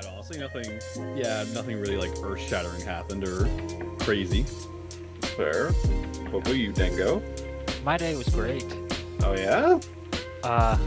too all. So Nothing, yeah, nothing really like earth shattering happened or crazy. Fair. What about you, Dingo? My day was great. Oh yeah? Uh,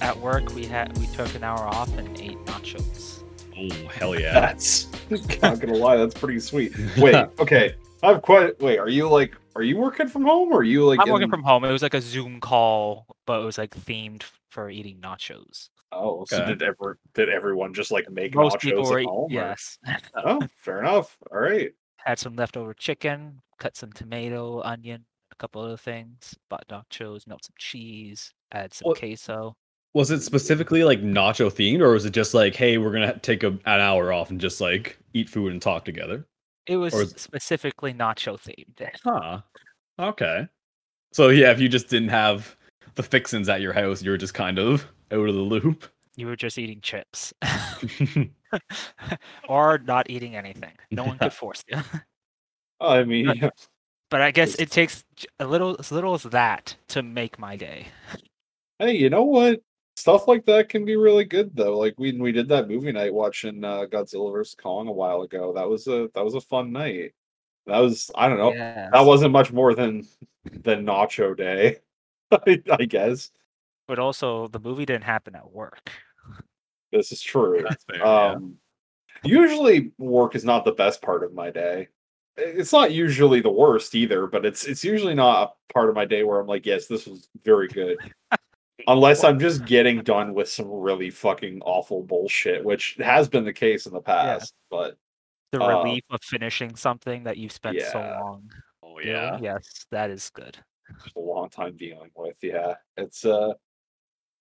at work we had we took an hour off and ate nachos. Oh hell yeah! That's not gonna lie, that's pretty sweet. Wait, okay. I've quite wait, are you like are you working from home or are you like I'm working from home. It was like a Zoom call, but it was like themed for eating nachos. Oh, so did ever did everyone just like make Most nachos people at were home? or- yes. Oh, fair enough. All right. Had some leftover chicken, cut some tomato, onion, a couple other things. Bought nachos, melt some cheese, add some What- queso. Was it specifically like nacho themed, or was it just like, hey, we're gonna take a, an hour off and just like eat food and talk together? It was Or specifically nacho themed. Huh. Okay. So yeah, if you just didn't have the fixins at your house, you were just kind of out of the loop. You were just eating chips. or not eating anything. No one could force you. I mean, But I guess it takes a little as little as that to make my day. hey, you know what? Stuff like that can be really good though. Like we we did that movie night watching uh, Godzilla vs Kong a while ago. That was a that was a fun night. That was I don't know. Yes. That wasn't much more than than Nacho Day, I, I guess. But also, the movie didn't happen at work. This is true. That's fair. yeah. Um, usually work is not the best part of my day. It's not usually the worst either, but it's it's usually not a part of my day where I'm like, yes, this was very good. Unless I'm just getting done with some really fucking awful bullshit, which has been the case in the past. But The Uh, relief of finishing something that you've spent so long. Oh doing, yeah. Yes, that is good. a long time dealing with. Yeah, it's uh,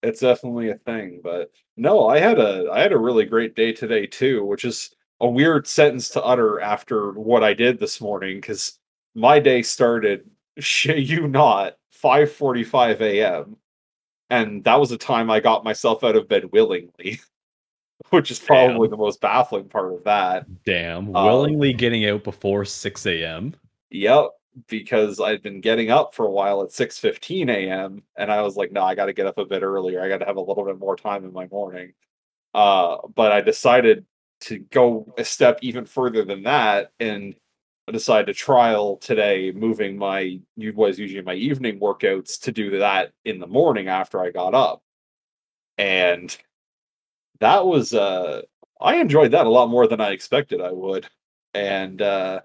it's definitely a thing. But no, I had a I had a really great day today too, which is a weird sentence to utter after what I did this morning because my day started shit you not 5:45 a.m. and that was the time I got myself out of bed willingly. Which is probably the most baffling part of that. Damn. Um, Willingly getting out before six a.m. Yep, because I'd been getting up for a while at 6:15 a.m. and I was like, no, I got to get up a bit earlier. I got to have a little bit more time in my morning. Uh, but I decided to go a step even further than that and I decided to trial today moving my was usually my evening workouts to do that in the morning after I got up. And that was uh I enjoyed that a lot more than I expected I would. And uh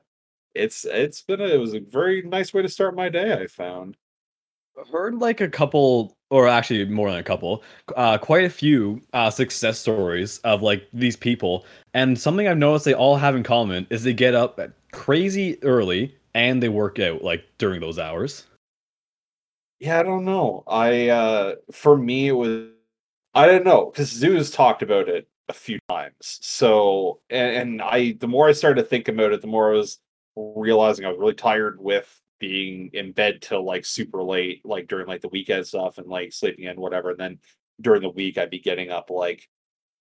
it's it's been a, it was a very nice way to start my day i found. Heard like a couple or actually more than a couple uh quite a few uh success stories of like these people and something i've noticed they all have in common is they get up crazy early and they work out like during those hours. Yeah i don't know. I uh for me it was i didn't know because zeus talked about it a few times so and, and i the more i started to think about it the more i was realizing i was really tired with being in bed till like super late like during like the weekend stuff and like sleeping in whatever and then during the week i'd be getting up like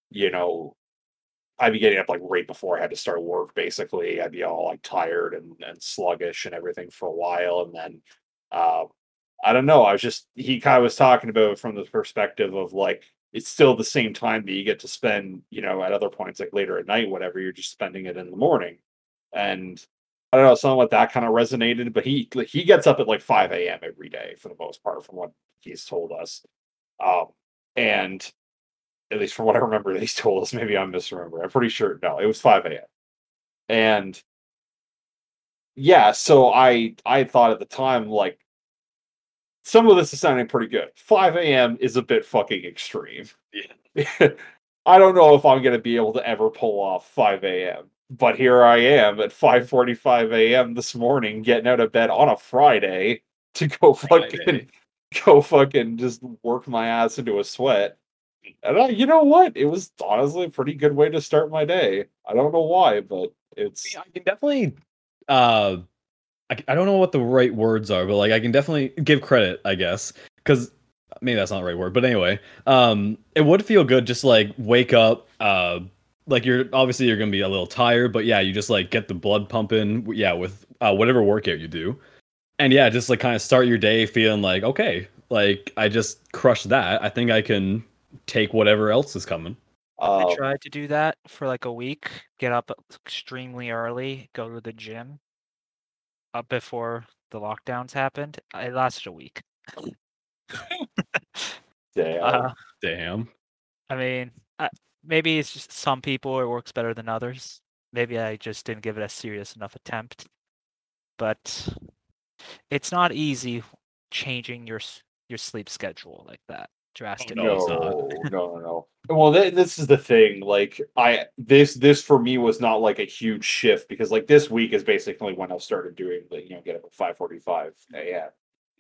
you know I'd be getting up like right before I had to start work. Basically, I'd be all like tired and, and sluggish and everything for a while, and then uh, I don't know. I was just he kind of was talking about from the perspective of like it's still the same time that you get to spend, you know, at other points like later at night, whatever. You're just spending it in the morning, and I don't know, something like that kind of resonated. But he he gets up at like five a.m. every day for the most part, from what he's told us, um, and at least from what I remember he's told us. Maybe I'm misremembering. I'm pretty sure no, it was 5 a.m. And yeah, so I I thought at the time like some of this is sounding pretty good. 5 a.m. is a bit fucking extreme. Yeah. I don't know if I'm gonna be able to ever pull off 5 a.m. But here I am at 5:45 a.m. this morning, getting out of bed on a Friday to go fucking Friday. go fucking just work my ass into a sweat. And I, you know what? It was honestly a pretty good way to start my day. I don't know why, but it's I can definitely uh I, I don't know what the right words are, but like I can definitely give credit, I guess, because maybe that's not the right word, but anyway, um, it would feel good just like wake up, uh, like you're obviously you're gonna be a little tired, but yeah, you just like get the blood pumping, yeah, with uh, whatever workout you do, and yeah, just like kind of start your day feeling like okay, like I just crushed that. I think I can take whatever else is coming. Um, I tried to do that for like a week. Get up extremely early, go to the gym. Up before the lockdowns happened. It lasted a week. damn. Uh, Damn. I mean, I, maybe it's just some people it works better than others. Maybe I just didn't give it a serious enough attempt. But it's not easy changing your your sleep schedule like that drastically. no, no, no, no, no. Well, th- this is the thing. Like, I this this for me was not like a huge shift because like this week is basically when I started doing the you know get up at five forty five a.m.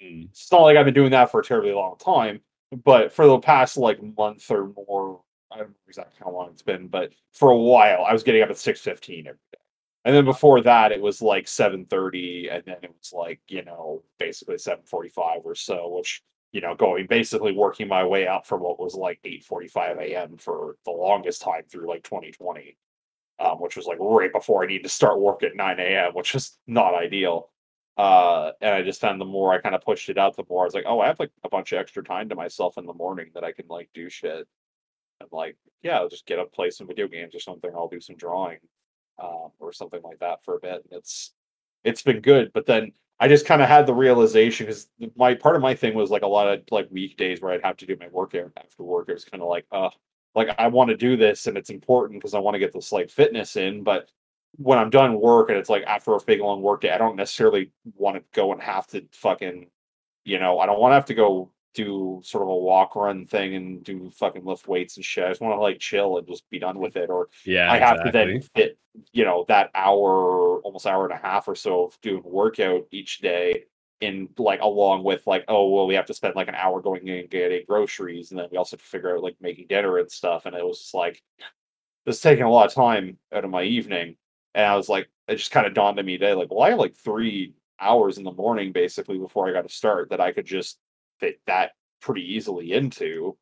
Mm. It's not like I've been doing that for a terribly long time, but for the past like month or more, I don't know exactly how long it's been, but for a while I was getting up at six fifteen every day. And then before that, it was like seven thirty, and then it was like you know basically seven forty five or so, which you know going basically working my way up from what was like eight forty five a.m. for the longest time through like twenty twenty, um, which was like right before I needed to start work at nine a.m., which was not ideal. Uh, and I just found the more I kind of pushed it out, the more I was like, oh, I have like a bunch of extra time to myself in the morning that I can like do shit. And like, yeah, I'll just get up, play some video games or something. I'll do some drawing, um, or something like that for a bit. And it's it's been good. But then I just kind of had the realization because my part of my thing was like a lot of like weekdays where I'd have to do my workout after work. It was kind of like, uh, like I want to do this and it's important because I want to get this like fitness in, but when I'm done work and it's like after a big long work day, I don't necessarily want to go and have to fucking, you know, I don't want to have to go do sort of a walk run thing and do fucking lift weights and shit. I just want to like chill and just be done with it. Or Yeah. I have exactly. to then fit, you know, that hour, almost hour and a half or so of doing workout each day in like along with like, oh well, we have to spend like an hour going in and getting groceries, and then we also have to figure out like making dinner and stuff. And it was just like it's taking a lot of time out of my evening. And I was like, it just kind of dawned on me today, like, well, I have like three hours in the morning basically before I got to start that I could just fit that pretty easily into.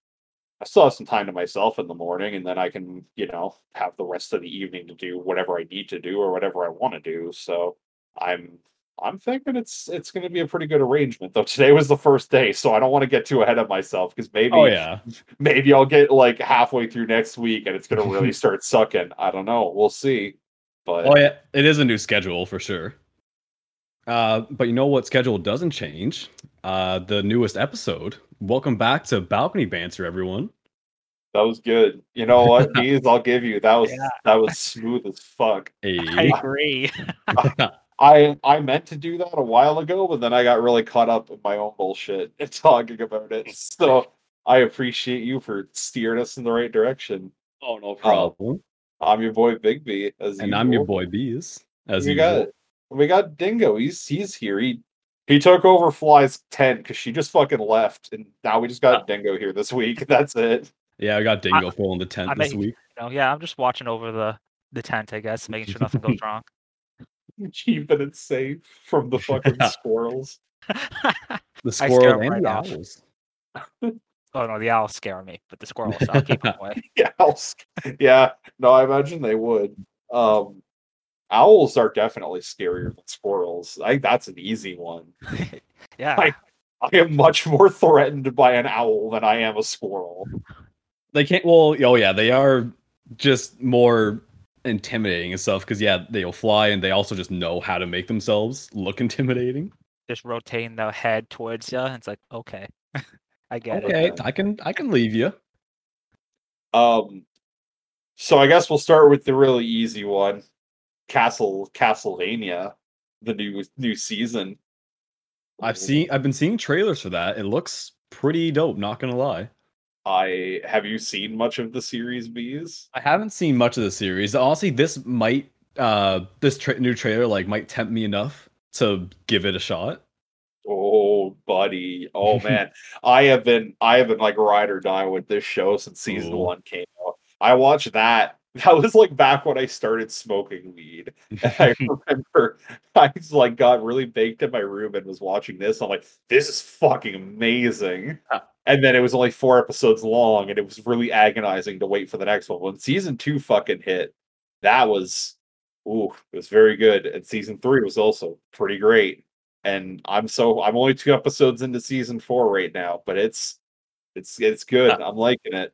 I still have some time to myself in the morning, and then I can, you know, have the rest of the evening to do whatever I need to do or whatever I want to do. So I'm I'm thinking it's it's going to be a pretty good arrangement. Though today was the first day, so I don't want to get too ahead of myself because maybe Oh yeah. maybe I'll get like halfway through next week and it's going to really start sucking. I don't know. We'll see. But Oh yeah. It is a new schedule for sure. Uh, but you know what schedule doesn't change? Uh, the newest episode. Welcome back to Balcony Banter, everyone. that was good. You know what? These I'll give you. That was Yeah. that was smooth as fuck. I agree. I I meant to do that a while ago, but then I got really caught up in my own bullshit and talking about it. So I appreciate you for steering us in the right direction. oh no problem. I'm your boy Big B, as and I'm your boy Bees. As you usual. got we got Dingo. He's he's here. He he took over Fly's tent because she just fucking left, and now we just got Uh. Dingo here this week. That's it. Yeah, I got Dingo pulling the tent I this made- week. You know, yeah, I'm just watching over the the tent, I guess, making sure nothing goes wrong. Keeping it safe from the fucking squirrels. The I scare squirrel 'em and right the off. owls. oh no, the owls scare me, but the squirrels, I'll keep them away. Yeah, owls. yeah. No, I imagine they would. Um, owls are definitely scarier than squirrels. I that's an easy one. Yeah, I- I am much more threatened by an owl than I am a squirrel. They can't. Well, oh yeah, they are just more intimidating and stuff. Because yeah, they'll fly and they also just know how to make themselves look intimidating. just rotating the head towards you. And it's like, okay, I get okay, it. Okay, I can I can leave you. Um, so I guess we'll start with the really easy one, Castle Castlevania, the new new season. I've seen I've been seeing trailers for that. It looks pretty dope. Not gonna lie. I have you seen much of the series bees? I haven't seen much of the series. Honestly, this might uh this tra- new trailer like might tempt me enough to give it a shot. Oh, buddy. Oh man. I have been I have been like ride or die with this show since season Ooh. one came out. I watched that. That was like back when I started smoking weed. And I remember I was like got really baked in my room and was watching this. I'm like, this is fucking amazing. And then it was only four episodes long, and it was really agonizing to wait for the next one. When season two fucking hit, that was ooh, it was very good. And season three was also pretty great. And I'm so I'm only two episodes into season four right now, but it's it's it's good. I'm liking it.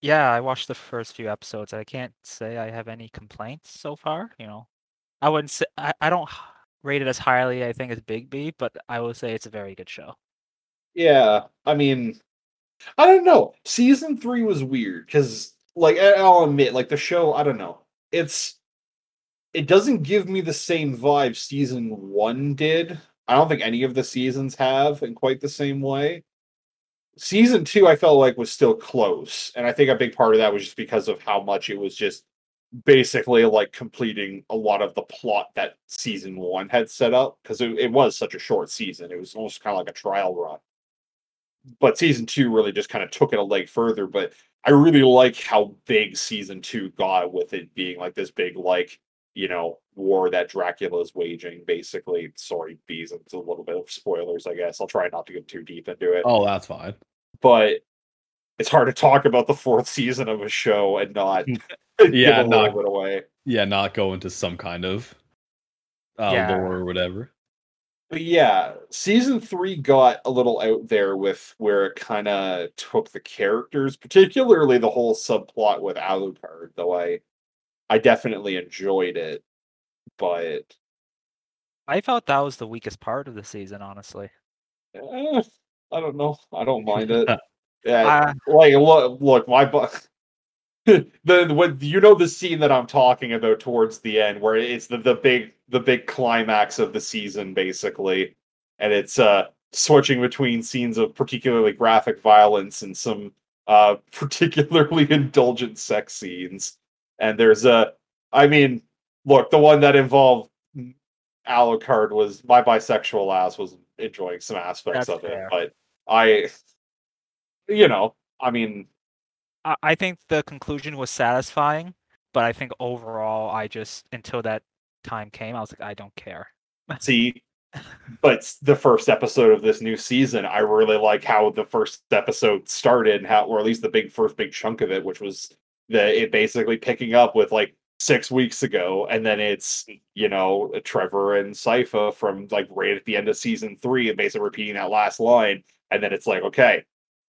Yeah, I watched the first few episodes. I can't say I have any complaints so far. You know, I wouldn't say I, I don't rate it as highly. I think as Big B, but I will say it's a very good show. Yeah, I mean, I don't know. Season three was weird because, like, I'll admit, like the show, I don't know. It's it doesn't give me the same vibe season one did. I don't think any of the seasons have in quite the same way. Season two, I felt like was still close, and I think a big part of that was just because of how much it was just basically like completing a lot of the plot that season one had set up because it, it was such a short season. It was almost kind of like a trial run but season two really just kind of took it a leg further. But I really like how big season two got with it being like this big, like, you know, war that Dracula is waging, basically. Sorry, bees, it's a little bit of spoilers, I guess. I'll try not to get too deep into it. Oh, that's fine. But it's hard to talk about the fourth season of a show and not give Yeah, a little not- bit away. Yeah, not go into some kind of uh, Yeah. lore or whatever. But yeah, season three got a little out there with where it kind of took the characters, particularly the whole subplot with Alucard. Though I, I definitely enjoyed it, but I felt that was the weakest part of the season, honestly. eh, I don't know. I don't mind it. Yeah, Uh, like look, look, my bu- the when you know the scene that I'm talking about towards the end, where it's the the big the big climax of the season, basically, and it's uh switching between scenes of particularly graphic violence and some uh particularly indulgent sex scenes, and there's a, I mean, look, the one that involved Alucard was my bisexual ass was enjoying some aspects That's of it, but I, you know, I mean, I, I think the conclusion was satisfying, but I think overall, I just until that time came, I was like, I don't care. see but the first episode of this new season i really like how the first episode started and how or at least the big first big chunk of it which was the it basically picking up with like six weeks ago and then it's you know trevor and Sypha from like right at the end of season three and basically repeating that last line and then it's like okay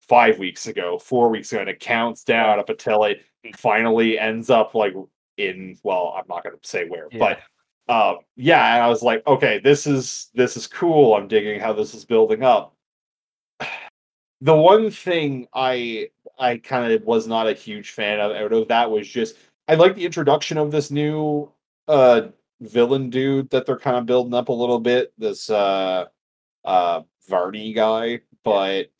five weeks ago four weeks ago and it counts down up until it finally ends up like in well i'm not going to say where Yeah. but uh, yeah, and I was like, okay, this is this is cool. I'm digging how this is building up. The one thing I I kind of was not a huge fan of out of that was just I like the introduction of this new uh villain dude that they're kind of building up a little bit. This uh uh Varney guy, but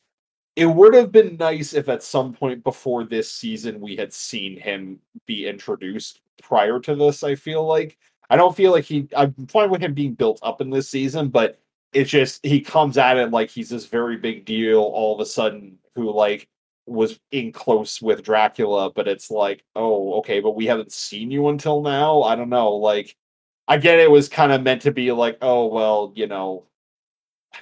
it would have been nice if at some point before this season we had seen him be introduced prior to this. I feel like I don't feel like he. I'm fine with him being built up in this season, but it's just he comes at it like he's this very big deal all of a sudden who like was in close with Dracula, but it's like, oh, okay, but we haven't seen you until now. I don't know. Like, I get it was kind of meant to be like, oh, well, you know,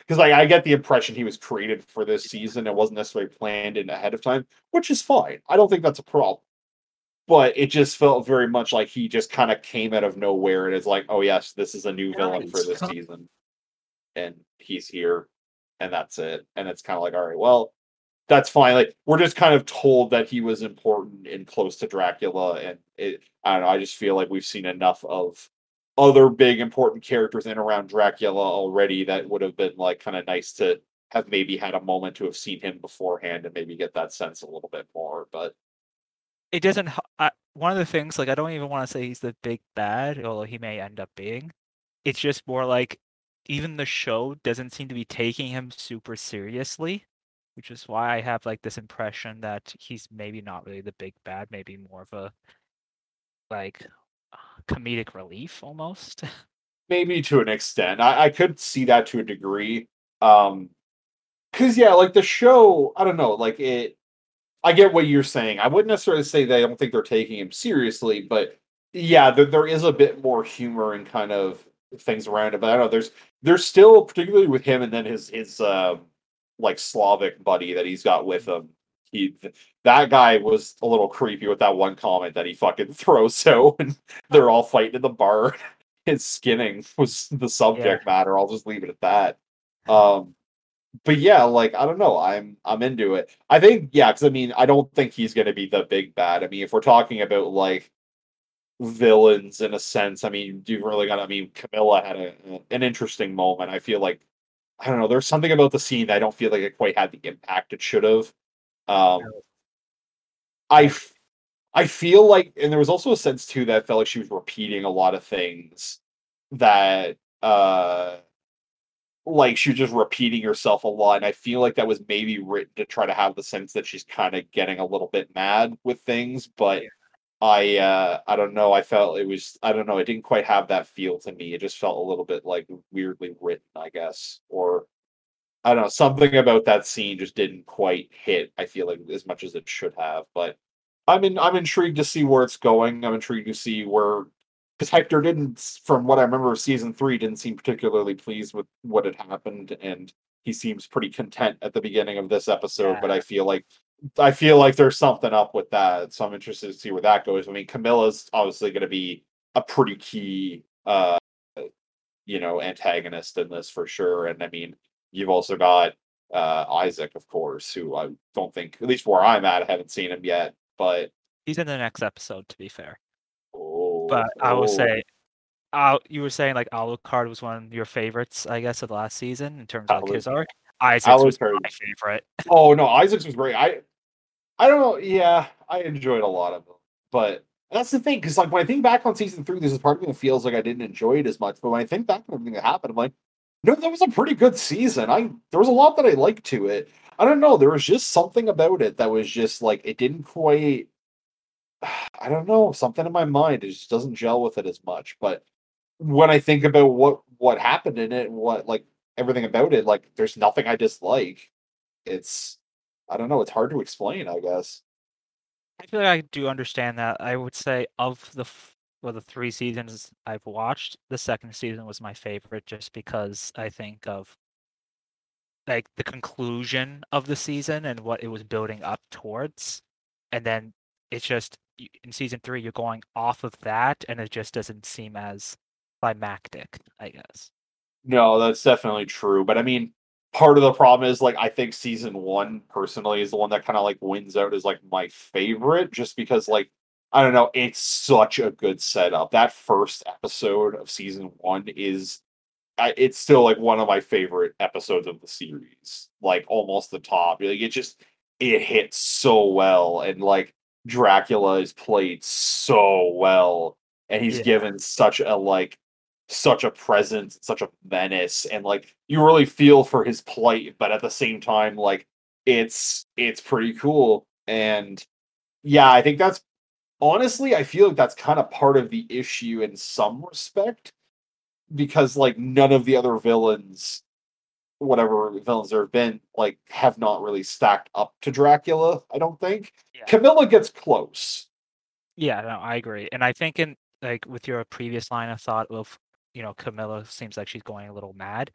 because like I get the impression he was created for this season. It wasn't necessarily planned in ahead of time, which is fine. I don't think that's a problem. But it just felt very much like he just kind of came out of nowhere and is like, oh yes, this is a new villain for this season. And he's here, and that's it. And it's kind of like, all right, well, that's fine. Like we're just kind of told that he was important and close to Dracula, and it I don't know, I just feel like we've seen enough of other big important characters in around Dracula already that would have been like kind of nice to have maybe had a moment to have seen him beforehand and maybe get that sense a little bit more. But It doesn't. I, one of the things, like, I don't even want to say he's the big bad, although he may end up being. It's just more like even the show doesn't seem to be taking him super seriously, which is why I have like this impression that he's maybe not really the big bad, maybe more of a like comedic relief almost. maybe to an extent. I, I could see that to a degree. Um because yeah, like the show, I don't know, like it I get what you're saying. I wouldn't necessarily say that I don't think they're taking him seriously, but yeah, there, there is a bit more humor and kind of things around it. But I don't know, there's there's still particularly with him and then his his uh, like Slavic buddy that he's got with him. He that guy was a little creepy with that one comment that he fucking throws out and they're all fighting in the bar. His skinning was the subject matter. I'll just leave it at that. Um but yeah, like I don't know, I'm I'm into it. I think yeah, because I mean I don't think he's gonna be the big bad. I mean, if we're talking about like villains in a sense, I mean, you really got. I mean, Camilla had a, an interesting moment. I feel like I don't know. There's something about the scene that I don't feel like it quite had the impact it should have. Um, I I feel like, and there was also a sense too that I felt like she was repeating a lot of things that uh like she was just repeating herself a lot and i feel like that was maybe written to try to have the sense that she's kind of getting a little bit mad with things but i uh i don't know i felt it was i don't know it didn't quite have that feel to me it just felt a little bit like weirdly written i guess or i don't know something about that scene just didn't quite hit i feel like as much as it should have but i'm in i'm intrigued to see where it's going i'm intrigued to see where because Hector didn't, from what I remember season three, didn't seem particularly pleased with what had happened, and he seems pretty content at the beginning of this episode. Yeah. But I feel like I feel like there's something up with that, so I'm interested to see where that goes. I mean, Camilla's obviously going to be a pretty key, uh, you know, antagonist in this for sure, and I mean, you've also got uh Isaac, of course, who I don't think, at least where I'm at, I haven't seen him yet, but He's in the next episode, to be fair. oh, But I will oh. say, Al, you were saying like Alucard was one of your favorites, I guess, of the last season in terms of like, his arc. Isaac's was my favorite. Oh no, Isaacs was great. I I don't know. Yeah, I enjoyed a lot of them, but that's the thing because like when I think back on season three, there's part of me that feels like I didn't enjoy it as much. But when I think back on everything that happened, I'm like, no, that was a pretty good season. I there was a lot that I liked to it. I don't know. There was just something about it that was just like it didn't quite. I don't know. Something in my mind it just doesn't gel with it as much. But when I think about what what happened in it and what like everything about it, like there's nothing I dislike. It's I don't know. It's hard to explain. I guess. I feel like I do understand that. I would say of the well, the three seasons I've watched, the second season was my favorite, just because I think of like the conclusion of the season and what it was building up towards, and then it's just in season three you're going off of that, and it just doesn't seem as climactic, I guess. No, that's definitely true. But I mean, part of the problem is like I think season one personally is the one that kind of like wins out as like my favorite, just because like I don't know, it's such a good setup. That first episode of season one is I, it's still like one of my favorite episodes of the series. Like almost the top. Like it just it hits so well and like Dracula is played so well and he's Yeah. given such a like such a presence, such a menace, and like you really feel for his plight, but at the same time, like it's it's pretty cool. And yeah, I think that's honestly, I feel like that's kind of part of the issue in some respect, because like none of the other villains, whatever villains there have been, like have not really stacked up to Dracula. I don't think Yeah. Camilla gets close. Yeah, no, I agree. And I think in like with your previous line of thought of, you know, Camilla seems like she's going a little mad.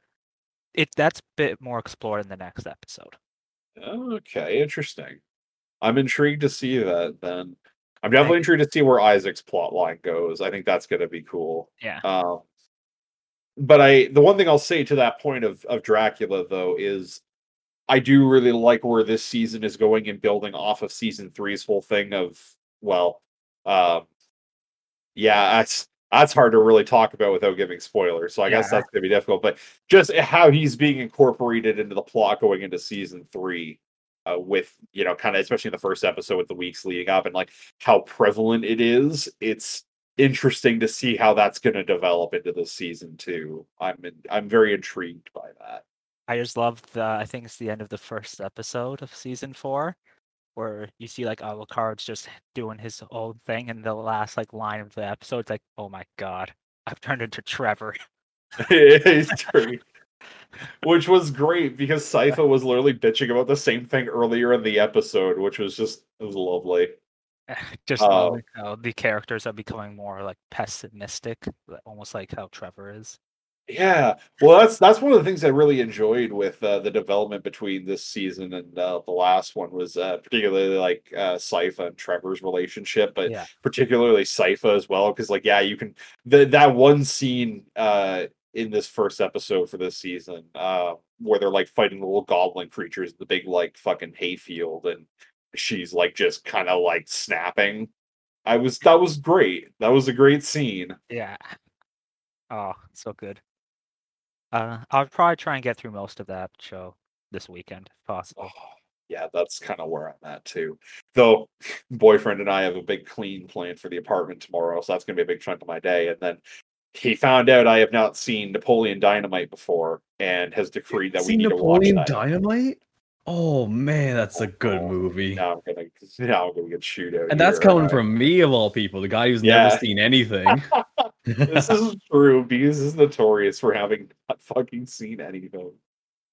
It that's a bit more explored in the next episode. Okay, interesting. I'm intrigued to see that then. I'm definitely intrigued to see where Isaac's plot line goes. I think that's going to be cool. Yeah. Um, but I, the one thing I'll say to that point of of Dracula though is, I do really like where this season is going and building off of season three's whole thing of well, um, yeah, that's hard to really talk about without giving spoilers. So I guess that's gonna be difficult. But just how he's being incorporated into the plot going into season three, uh, with you know, kind of especially in the first episode with the weeks leading up and like how prevalent it is. It's interesting to see how that's going to develop into the season two. I'm in, I'm very intrigued by that. I just love the I think it's the end of the first episode of season four, where you see like Alucard's just doing his own thing and the last like line of the episode, it's like, oh my god, I've turned into Trevor. It's true. Which was great because Sypha was literally bitching about the same thing earlier in the episode, which was just it was lovely. Eh, just Oh. how the characters are becoming more like pessimistic, almost like how Trevor is. Yeah, well, that's that's one of the things I really enjoyed with uh, the development between this season and uh, the last one was uh, particularly like uh, Sypha and Trevor's relationship, but Yeah. particularly Sypha as well, because like yeah, you can the that one scene uh, in this first episode for this season, uh, where they're like fighting the little goblin creatures, in the big like fucking hayfield, and she's like just kind of like snapping. I was that was great. That was a great scene. Yeah. Oh, so good. Uh, I'll probably try and get through most of that show this weekend if possible. Oh, yeah, that's kind of where I'm at too. Though, boyfriend and I have a big clean plan for the apartment tomorrow, so that's gonna be a big chunk of my day. And then he found out I have not seen Napoleon Dynamite before, and has decreed that we need Napoleon to watch Napoleon Dynamite? Oh man, that's a good Oh, movie. Now I'm gonna now I'm gonna get shoot out. And that's coming from me of all people, the guy who's Yeah. never seen anything. this is true. Bees is notorious for having not fucking seen any anything.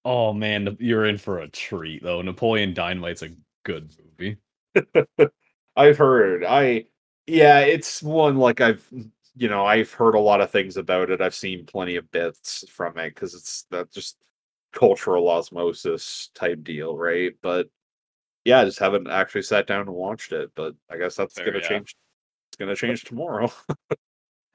oh man, you're in for a treat though. Napoleon Dynamite's a good movie. I've heard. I yeah, it's one like I've you know I've heard a lot of things about it. I've seen plenty of bits from it because it's that just cultural osmosis type deal, right? But yeah, I just haven't actually sat down and watched it. But I guess that's Fair, gonna yeah. change. It's gonna change tomorrow.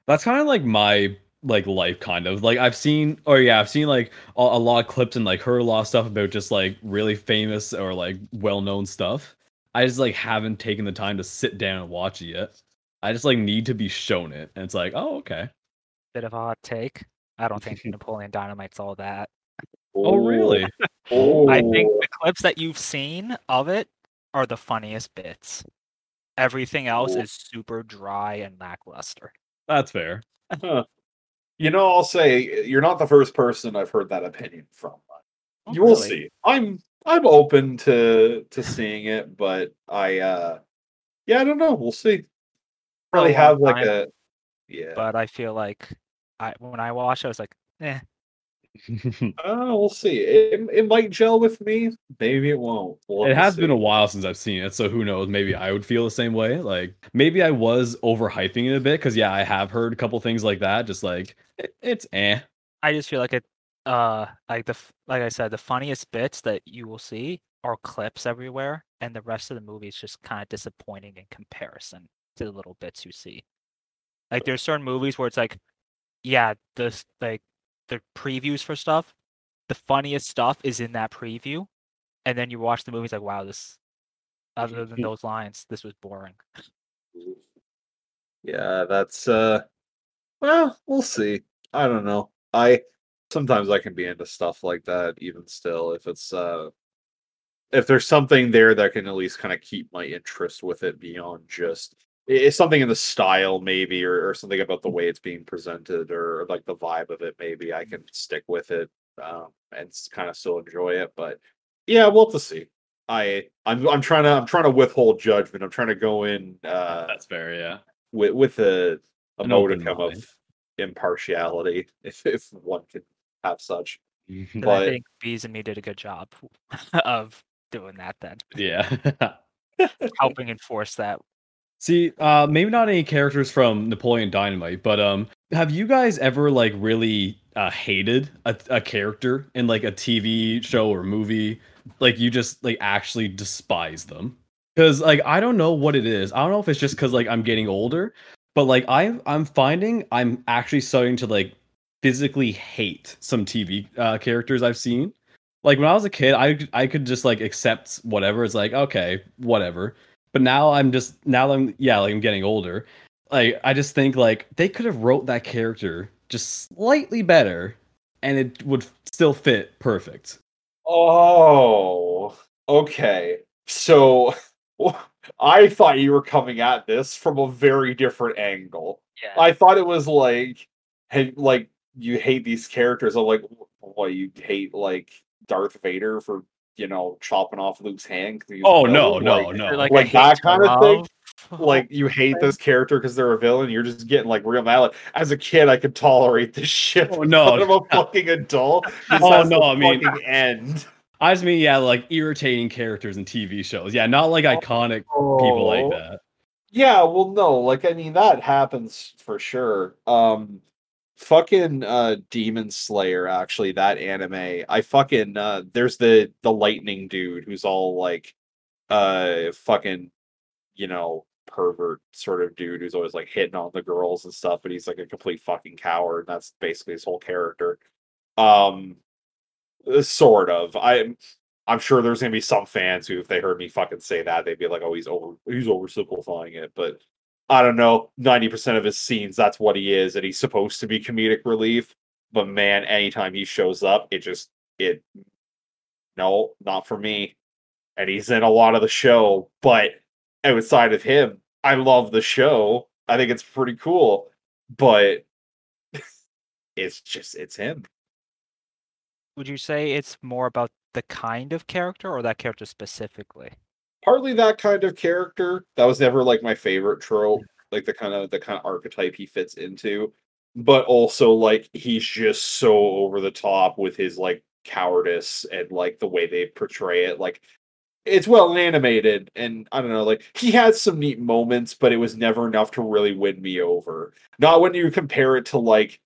That's kind of like my like life kind of like I've seen or yeah I've seen like a, a lot of clips and like heard a lot of stuff about just like really famous or like well-known stuff. I just like haven't taken the time to sit down and watch it yet. I just like need to be shown it, and it's like, oh okay. Bit of a hot take. I don't think Napoleon Dynamite's all that. Oh, oh really? Oh, I think the clips that you've seen of it are the funniest bits. Everything else Oh. is super dry and lackluster. That's fair. Huh. You know, I'll say you're not the first person I've heard that opinion from. Oh, you will really? see. I'm I'm open to to seeing it, but I uh yeah, I don't know. We'll see. Really have like time, a yeah. But I feel like I when I watched, I was like, eh. Uh, we'll see. It, it might gel with me. Maybe it won't. We'll it have to has been a while since I've seen it, so who knows? Maybe I would feel the same way. Like maybe I was overhyping it a bit because yeah, I have heard a couple things like that. Just like it, it's eh. I just feel like it. Uh, like the like I said, the funniest bits that you will see are clips everywhere, and the rest of the movie is just kind of disappointing in comparison to the little bits you see. Like there's certain movies where it's like, yeah, this like the previews for stuff, the funniest stuff is in that preview, and then you watch the movie, it's like, wow, this. Other than those lines, this was boring. Yeah, that's uh well, we'll see. I don't know. I sometimes I can be into stuff like that even still if it's uh if there's something there that can at least kind of keep my interest with it beyond just it's something in the style maybe or, or something about the way it's being presented or like the vibe of it maybe I can stick with it um and kind of still enjoy it but yeah we'll have to see I I'm I'm trying to I'm trying to withhold judgment I'm trying to go in uh That's fair. Yeah. with with a, a An modicum of impartiality, if if one could have such. 'Cause But- I think Bees and me did a good job of doing that. Then yeah. helping enforce that. See, uh, maybe not any characters from Napoleon Dynamite, but um, have you guys ever like really uh, hated a, a character in like a TV show or movie? Like you just like actually despise them? Because like I don't know what it is. I don't know if it's just because like I'm getting older, but like I'm I'm finding I'm actually starting to like physically hate some TV uh, characters I've seen. Like when I was a kid, I I could just like accept whatever. It's like okay, whatever. But now I'm just now I'm yeah, like I'm getting older. Like I just think like they could have wrote that character just slightly better, and it would still fit perfect. Oh, okay. So I thought you were coming at this from a very different angle. Yeah. I thought it was like, hey, like you hate these characters. I'm like, what you hate like Darth Vader for you know chopping off Luke's hand. Oh no, villain? no, Like, no! Like, Like that kind of thing? like you hate this character because they're a villain. You're just getting like real mad. Like, as a kid, I could tolerate this shit. Oh, no, but I'm a fucking adult. This Oh, has no, I mean- end. I just mean yeah, like irritating characters in TV shows. Yeah, not like iconic people like Oh. that. Yeah, well, no, like I mean that happens for sure. Um, fucking uh, Demon Slayer, actually, that anime. I fucking uh, there's the the lightning dude who's all like, uh, fucking, you know, pervert sort of dude who's always like hitting on the girls and stuff, but he's like a complete fucking coward. That's basically his whole character. Um, uh, sort of. I I'm sure there's gonna be some fans who, if they heard me fucking say that, they'd be like, "Oh, he's over, he's oversimplifying it." But I don't know. Ninety percent of his scenes, that's what he is, and he's supposed to be comedic relief. But man, anytime he shows up, it just it. No, not for me. And he's in a lot of the show, but outside of him, I love the show. I think it's pretty cool, but it's just it's him. Would you say it's more about the kind of character or that character specifically? Partly that kind of character. That was never like my favorite trope, like the kind of the kind of archetype he fits into. But also like he's just so over the top with his like cowardice and like the way they portray it. Like it's well animated and I don't know, like he had some neat moments, but it was never enough to really win me over. Not when you compare it to like,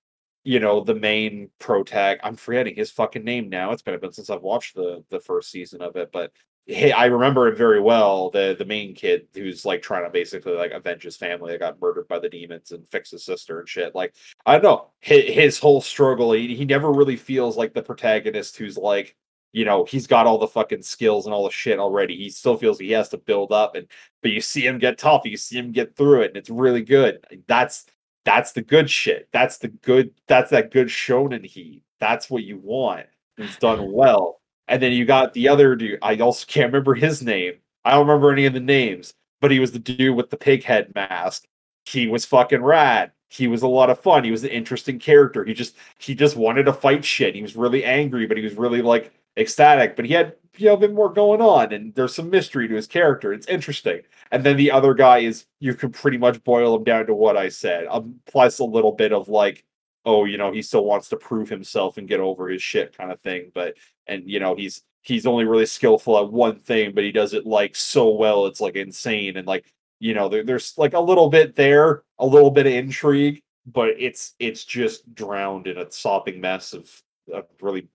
you know, the main protag. I'm forgetting his fucking name now. It's been a bit since I've watched the the first season of it, but hey, I remember him very well. The the main kid who's like trying to basically like avenge his family that got murdered by the demons and fix his sister and shit. Like I don't know his, his whole struggle. He, he never really feels like the protagonist who's like you know he's got all the fucking skills and all the shit already. He still feels he has to build up and but you see him get tough. You see him get through it and it's really good. That's that's the good shit. That's the good. That's that good shonen heat. That's what you want. It's done well. And then you got the other dude. I also can't remember his name. I don't remember any of the names, but he was the dude with the pig head mask. He was fucking rad. He was a lot of fun. He was an interesting character. He just he just wanted to fight shit. He was really angry, but he was really like ecstatic. But he had you know a bit more going on, and there's some mystery to his character. It's interesting. And then the other guy is you can pretty much boil him down to what I said, um, plus a little bit of like, oh, you know, he still wants to prove himself and get over his shit kind of thing. But and you know he's he's only really skillful at one thing, but he does it like so well, it's like insane. And like you know, there, there's like a little bit there, a little bit of intrigue, but it's it's just drowned in a sopping mess of a really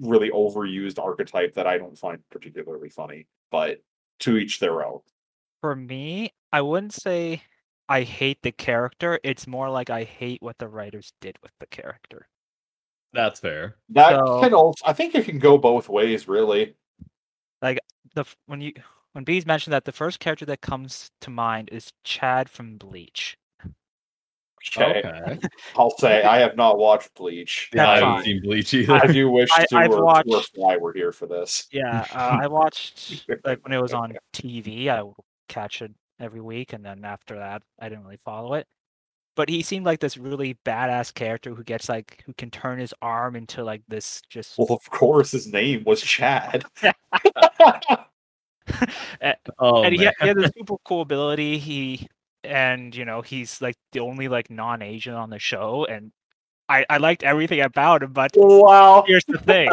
really overused archetype that I don't find particularly funny. But to each their own. For me, I wouldn't say I hate the character. It's more like I hate what the writers did with the character. That's fair. That So- can also, I think it can go both ways, really. Like the when you when Bees mentioned that the first character that comes to mind is Chad from Bleach. Okay. Okay. I'll say I have not watched Bleach. Yeah, I That's haven't fine. seen Bleach either. I do wish I- to I've or, watched- or Fly were here for this. Yeah, uh, I watched like when it was on TV. I would catch it every week, and then after that, I didn't really follow it. But he seemed like this really badass character who gets like who can turn his arm into like this just Well, of course, his name was Chad. oh, and he had, he had this super cool ability. He and you know he's like the only like non-Asian on the show, and I I liked everything about him. But wow. here's the thing: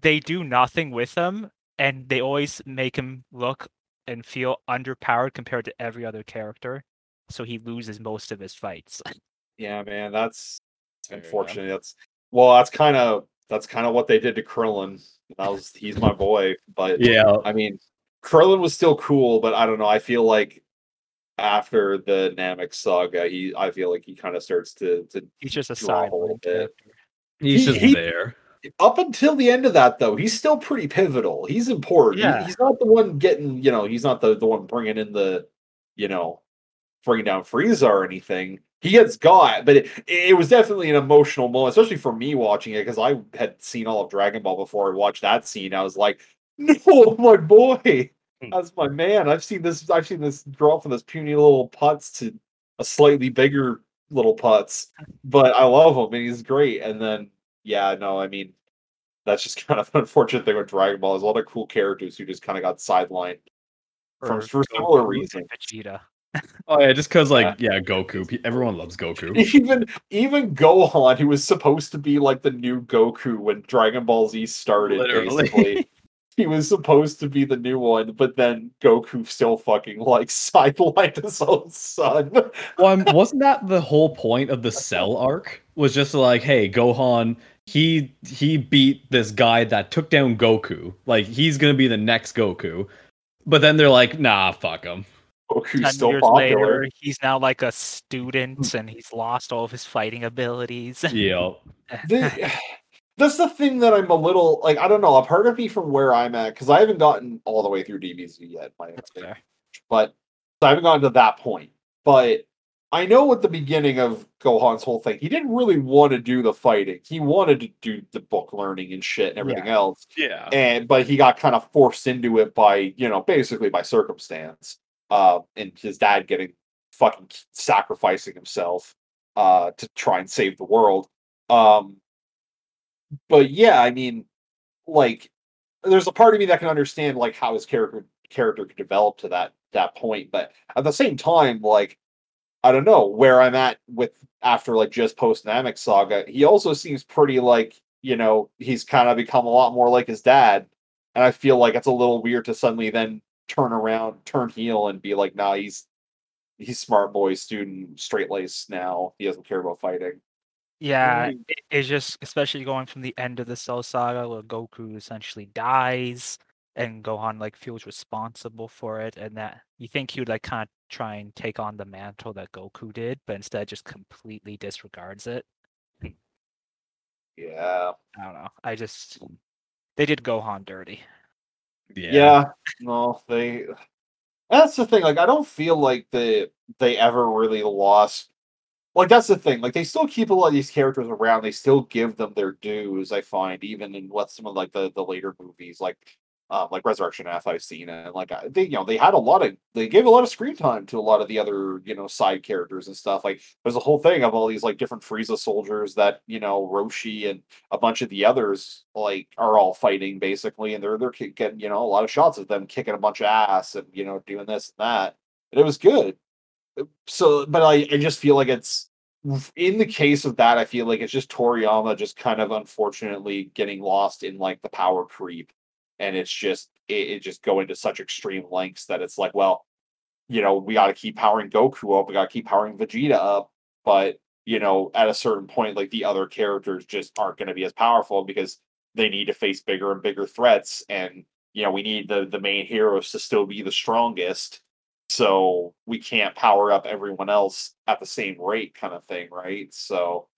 they do nothing with him, and they always make him look and feel underpowered compared to every other character. So he loses most of his fights. Yeah, man, that's Fair unfortunate. That's well, that's kind of that's kind of what they did to Krillin. That was he's my boy, but yeah, I mean, Krillin was still cool, but I don't know. I feel like after the Namek saga, he I feel like he kind of starts to to He's just a side a little bit. character. he's He- just he- there. Up until the end of that though he's still pretty pivotal. He's important. He- he's not the one getting you know he's not the, the one bringing in the you know bringing down frieza or anything. He gets got but it, it was definitely an emotional moment especially for me watching it because i had seen all of dragon ball before i watched that scene. I was like no my boy. Hmm. that's my man. I've seen this i've seen this grow up from this puny little putz to a slightly bigger little putz but i love him and he's great. And then yeah, no, I mean, that's just kind of an unfortunate thing with Dragon Ball. There's a lot of cool characters who just kind of got sidelined from Or for similar Goku and reasons. Vegeta. Oh yeah, just because like Yeah. yeah, Goku. Everyone loves Goku. Even even Gohan, who was supposed to be like the new Goku when Dragon Ball Z started, Literally. basically. He was supposed to be the new one, but then Goku still fucking like sidelined his own son. well, I'm- wasn't that the whole point of the Cell arc? Was just like, hey, Gohan, he he beat this guy that took down Goku. Like he's gonna be the next Goku. But then they're like, nah, fuck him. Goku's 10 still years popular. later, he's now like a student hmm. and he's lost all of his fighting abilities. Yeah. The- that's the thing that I'm a little like I don't know. A part of me from where I'm at because I haven't gotten all the way through DBZ yet. My That's fair. but so I haven't gotten to that point. But I know at the beginning of Gohan's whole thing, he didn't really want to do the fighting. He wanted to do the book learning and shit and everything else. Yeah. And but he got kind of forced into it by, you know, basically by circumstance. Uh and his dad getting fucking sacrificing himself uh to try and save the world. Um but yeah, I mean, like there's a part of me that can understand like how his character character could develop to that that point but at the same time like i don't know where i'm at with after like just post namek saga he also seems pretty like you know he's kind of become a lot more like his dad and i feel like it's a little weird to suddenly then turn around turn heel and be like nah he's he's smart boy student straight lace now he doesn't care about fighting Yeah, it- it's just especially going from the end of the Cell Saga where Goku essentially dies and Gohan like feels responsible for it, and that you think he would like kind of try and take on the mantle that Goku did, but instead just completely disregards it. yeah I don't know. I just they did Gohan dirty. Yeah. Yeah. no, they. That's the thing. Like, I don't feel like they they ever really lost. Like, that's the thing. Like, they still keep a lot of these characters around. They still give them their dues. I find even in what some of like the the later movies, like um, like Resurrection F, I've seen. And like they, you know, they had a lot of they gave a lot of screen time to a lot of the other you know side characters and stuff. Like, there's a whole thing of all these like different Frieza soldiers that you know Roshi and a bunch of the others like are all fighting basically, and they're they're getting you know a lot of shots of them kicking a bunch of ass and you know doing this and that, and it was good. So, but I I just feel like it's in the case of that, I feel like it's just Toriyama just kind of unfortunately getting lost in like the power creep, and it's just it, it just going to such extreme lengths that it's like, well, you know, we got to keep powering Goku up, we got to keep powering Vegeta up, but you know, at a certain point, like the other characters just aren't going to be as powerful because they need to face bigger and bigger threats, and you know, we need the the main heroes to still be the strongest. So we can't power up everyone else at the same rate, kind of thing, right? So,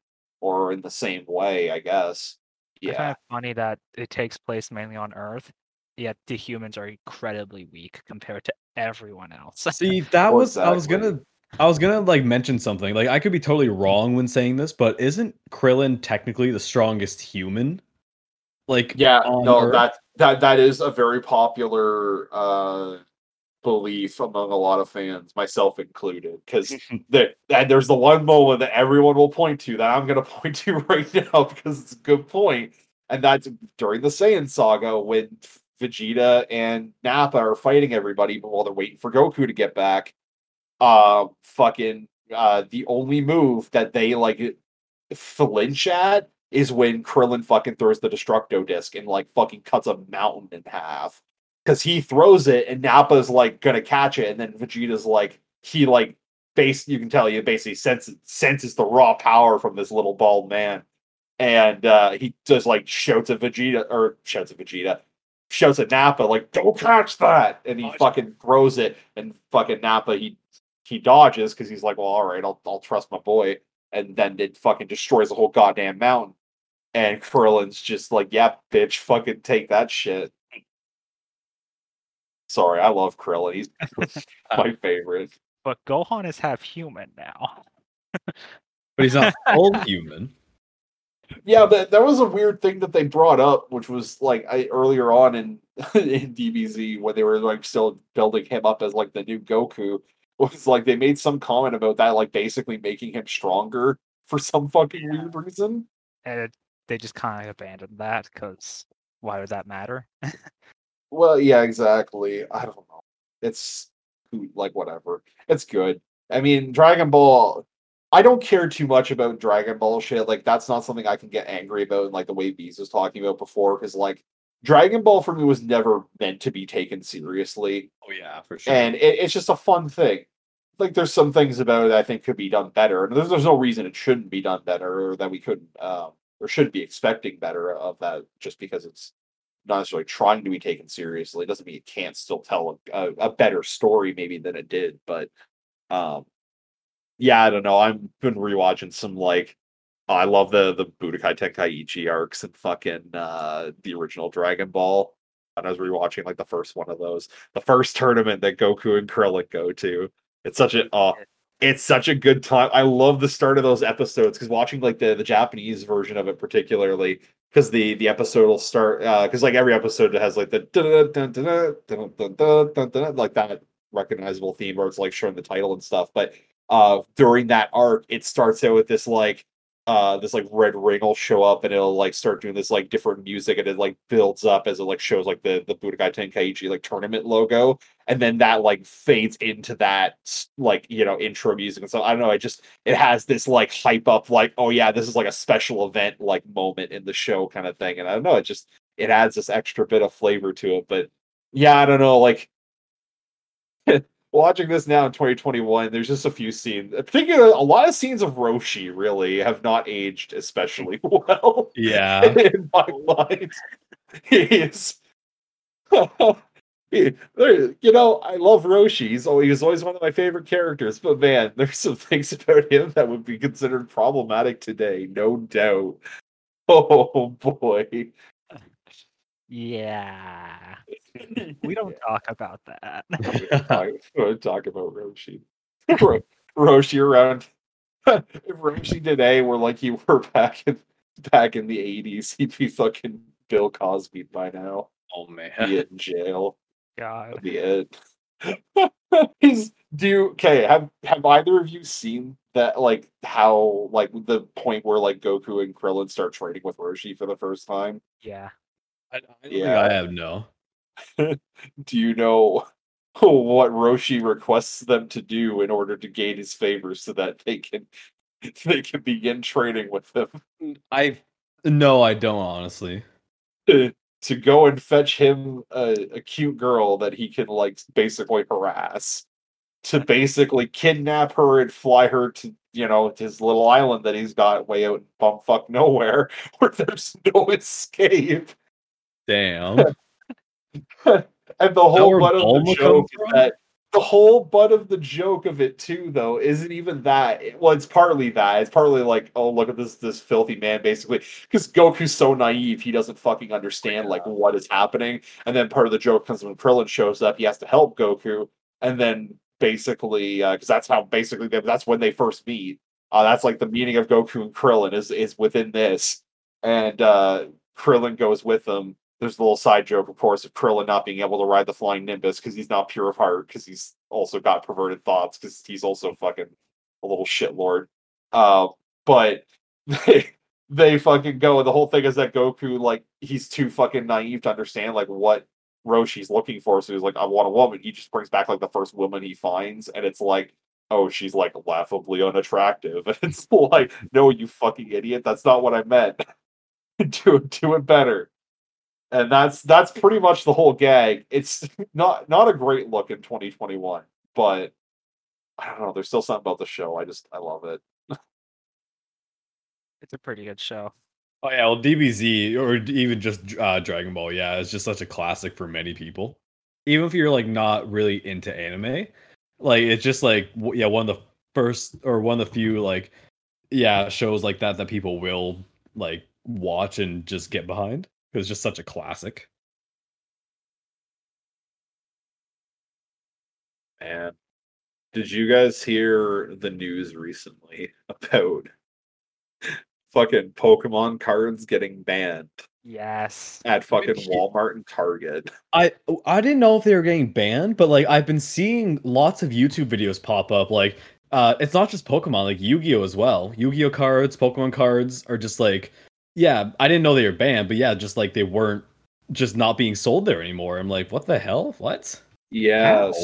or in the same way, I guess. I find Yeah, it funny that it takes place mainly on Earth, yet the humans are incredibly weak compared to everyone else. See, that Well, was I was gonna I was gonna like mention something. Like I could be totally wrong when saying this, but isn't Krillin technically the strongest human? Like yeah. No, Earth? that that that is a very popular uh belief among a lot of fans, myself included, because there and there's the one moment that everyone will point to that I'm gonna point to right now because it's a good point, and that's during the Saiyan saga when Vegeta and Nappa are fighting everybody, but while they're waiting for Goku to get back, uh, fucking uh, the only move that they like flinch at is when Krillin fucking throws the Destructo disc and like fucking cuts a mountain in half because he throws it and Nappa's like gonna catch it, and then Vegeta's like he like base you can tell you basically senses senses the raw power from this little bald man, and uh he just like shouts at Vegeta or shouts at Vegeta, shouts at Nappa like don't catch that, and he fucking throws it, and fucking Nappa he he dodges because he's like well all right I'll I'll trust my boy, and then it fucking destroys the whole goddamn mountain. And Krillin's just like, yeah, bitch, fucking take that shit. Sorry, I love Krillin. He's my favorite. but Gohan is half human now. but he's not full human. Yeah, but that was a weird thing that they brought up, which was like I, earlier on in in DBZ when they were like still building him up as like the new Goku. Was like they made some comment about that, like basically making him stronger for some fucking Yeah. weird reason. And it, they just kind of abandoned that because why would that matter? Well, yeah, exactly. I don't know. It's like whatever. It's good. I mean, Dragon Ball. I don't care too much about Dragon Ball shit. Like that's not something I can get angry about. Like the way Bees was talking about before, because like Dragon Ball for me was never meant to be taken seriously, Oh yeah, for sure. and it, it's just a fun thing. Like there's some things about it I think could be done better, and there's, there's no reason it shouldn't be done better or that we couldn't um, or should be expecting better of that just because it's not necessarily trying to be taken seriously. It doesn't mean it can't still tell a, a, better story maybe than it did, but um, yeah, I don't know. I've been rewatching some like I love the the Budokai Tenkaichi arcs and fucking uh the original Dragon Ball. And I was rewatching like the first one of those, the first tournament that Goku and Krillin go to. It's such a oh, it's such a good time. I love the start of those episodes because watching like the the Japanese version of it particularly because the the episode will start uh because like every episode has like the like that recognizable theme where it's like showing the title and stuff but uh during that arc it starts out with this like uh this like red ring will show up and it'll like start doing this like different music and it like builds up as it like shows like the the Budokai Tenkaichi like tournament logo. And then that like fades into that like you know intro music and so I don't know I just it has this like hype up like oh yeah this is like a special event like moment in the show kind of thing. And I don't know it just it adds this extra bit of flavor to it. But yeah I don't know like watching this now in 2021, there's just a few scenes, particularly a lot of scenes of Roshi really have not aged especially well. Yeah. in my mind, he's. you know, I love Roshi. He's always, he's always one of my favorite characters, but man, there's some things about him that would be considered problematic today, no doubt. Oh boy. Yeah. we don't talk about that. I want to talk about Roshi. Roshi around. if Roshi today were like you were back in back in the eighties, he'd be fucking Bill Cosby by now. Oh man, be in jail. God, That'd be it. Is do you, okay? Have have either of you seen that? Like how like the point where like Goku and Krillin start trading with Roshi for the first time? Yeah. I, I yeah, I have no. do you know what Roshi requests them to do in order to gain his favor so that they can they can begin trading with him? I no, I don't honestly. To, to go and fetch him a, a cute girl that he can like basically harass. To basically kidnap her and fly her to you know his little island that he's got way out in bumfuck nowhere where there's no escape. Damn. and the whole butt of the joke is that the whole butt of the joke of it too, though, isn't even that. Well, it's partly that. It's partly like, oh, look at this this filthy man, basically, because Goku's so naive, he doesn't fucking understand like what is happening. And then part of the joke comes when Krillin shows up, he has to help Goku, and then basically, because uh, that's how basically they, that's when they first meet. Uh, that's like the meeting of Goku and Krillin is is within this, and uh, Krillin goes with them there's a little side joke, of course, of Krillin not being able to ride the flying Nimbus because he's not pure of heart, because he's also got perverted thoughts, because he's also fucking a little shit lord. Uh, but they they fucking go, and the whole thing is that Goku, like, he's too fucking naive to understand like what Roshi's looking for. So he's like, I want a woman. He just brings back like the first woman he finds, and it's like, oh, she's like laughably unattractive. And it's like, no, you fucking idiot. That's not what I meant. do do it better and that's that's pretty much the whole gag. It's not not a great look in 2021, but I don't know. There's still something about the show. I just I love it. it's a pretty good show. Oh yeah, well DBZ or even just uh, Dragon Ball, yeah, it's just such a classic for many people. Even if you're like not really into anime, like it's just like yeah, one of the first or one of the few like yeah shows like that that people will like watch and just get behind. It was just such a classic. Man, did you guys hear the news recently about fucking Pokemon cards getting banned? Yes. At fucking Walmart and Target. I I didn't know if they were getting banned, but like I've been seeing lots of YouTube videos pop up like uh it's not just Pokemon, like Yu-Gi-Oh as well. Yu-Gi-Oh cards, Pokemon cards are just like yeah, I didn't know they were banned, but yeah, just like they weren't just not being sold there anymore. I'm like, what the hell? What? Yeah. How?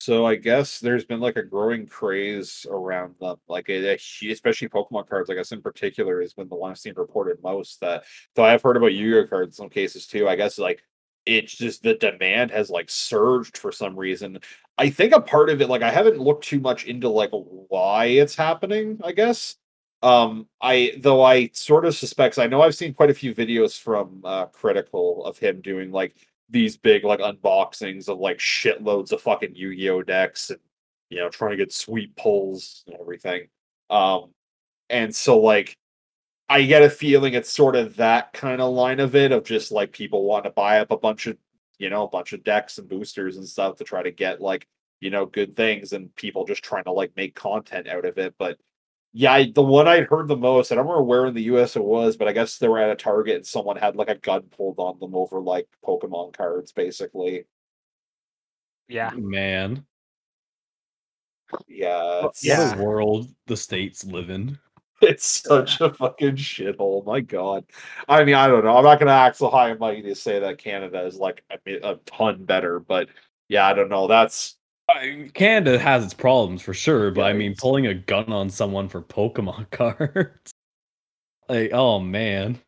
So I guess there's been like a growing craze around them, like a, especially Pokemon cards. I guess in particular has been the one I've seen reported most. That though I've heard about Yu-Gi-Oh cards in some cases too. I guess like it's just the demand has like surged for some reason. I think a part of it, like I haven't looked too much into like why it's happening. I guess Um, I though I sort of suspect I know I've seen quite a few videos from uh, Critical of him doing like these big like unboxings of like shitloads of fucking Yu-Gi-Oh decks and you know trying to get sweet pulls and everything. Um, and so like I get a feeling it's sort of that kind of line of it of just like people want to buy up a bunch of you know a bunch of decks and boosters and stuff to try to get like you know good things and people just trying to like make content out of it but yeah I, the one i'd heard the most i don't remember where in the us it was but i guess they were at a target and someone had like a gun pulled on them over like pokemon cards basically Yeah. Man, yeah it's, yeah. what a world the states live in. it's such a fucking shithole my god i mean i don't know i'm not gonna act so high and mighty to say that canada is like a, mi- a ton better but yeah i don't know that's I- Canada has its problems for sure, but I mean, pulling a gun on someone for Pokemon cards, like, oh man,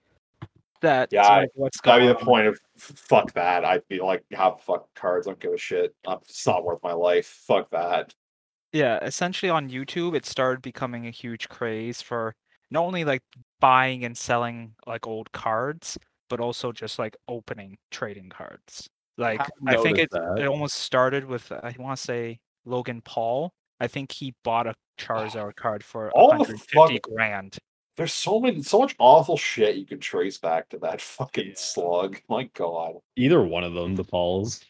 That Yeah, like, what's That'd going be the point of fuck that. I'd be like, have fuck cards. I don't give a shit. Uh, It's not worth my life. Fuck that. Yeah, essentially on YouTube, it started becoming a huge craze for not only like buying and selling like old cards, but also just like opening trading cards. Like have I think it that. it almost started with uh, I want to say Logan Paul. I think he bought a Charizard card for All the 150 fuck- grand. There's so many, so much awful shit you can trace back to that fucking Yeah. slug. My god, either one of them, the Pauls.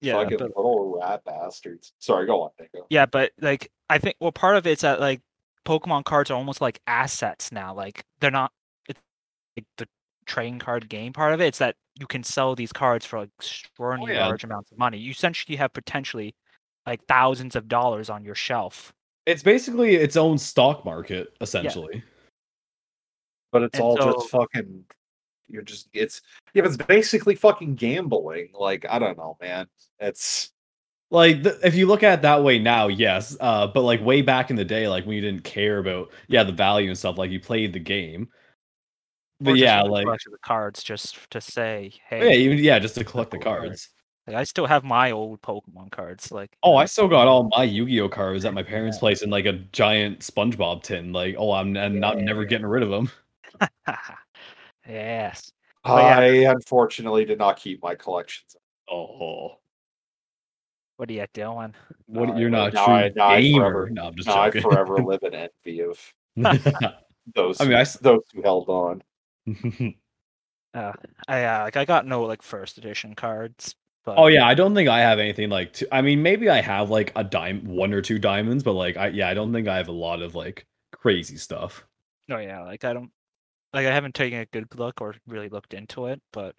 Yeah, fucking but, little rat bastards. Sorry, go on, Nico. yeah, but like I think well part of it's that like Pokemon cards are almost like assets now. Like they're not it's like the trading card game part of it. It's that you can sell these cards for like extraordinary yeah. large amounts of money. You essentially have potentially like thousands of dollars on your shelf. It's basically its own stock market, essentially. But it's And all so- just fucking. You're just it's yeah, but it's basically fucking gambling. Like I don't know, man. It's Like, th- if you look at it that way now, yes. Uh, but like way back in the day, like when you didn't care about yeah the value and stuff, like you played the game. Or But just yeah, for the like of the cards just to say, yeah, hey, even yeah, just to collect the cards. like, I still have my old Pokemon cards. Like Oh, I still got all my Yu-Gi-Oh cards at my parents' Yeah. place in like a giant SpongeBob tin. Like, oh, I'm, I'm not never Yeah. getting rid of them. yes. But yeah. I unfortunately did not keep my collections. Oh, What are you doing? what? No, you're not a no, true I- no, I gamer. forever- no, I'm just No, I forever live in envy of those. I mean, who- I s- those who held on. Uh, I uh, like I got no like first edition cards. But oh yeah, I don't think I have anything like. Two, I mean, maybe I have like a dime, one or two diamonds, but like, I yeah, I don't think I have a lot of like crazy stuff. Oh yeah, like I don't like I haven't taken a good look or really looked into it, but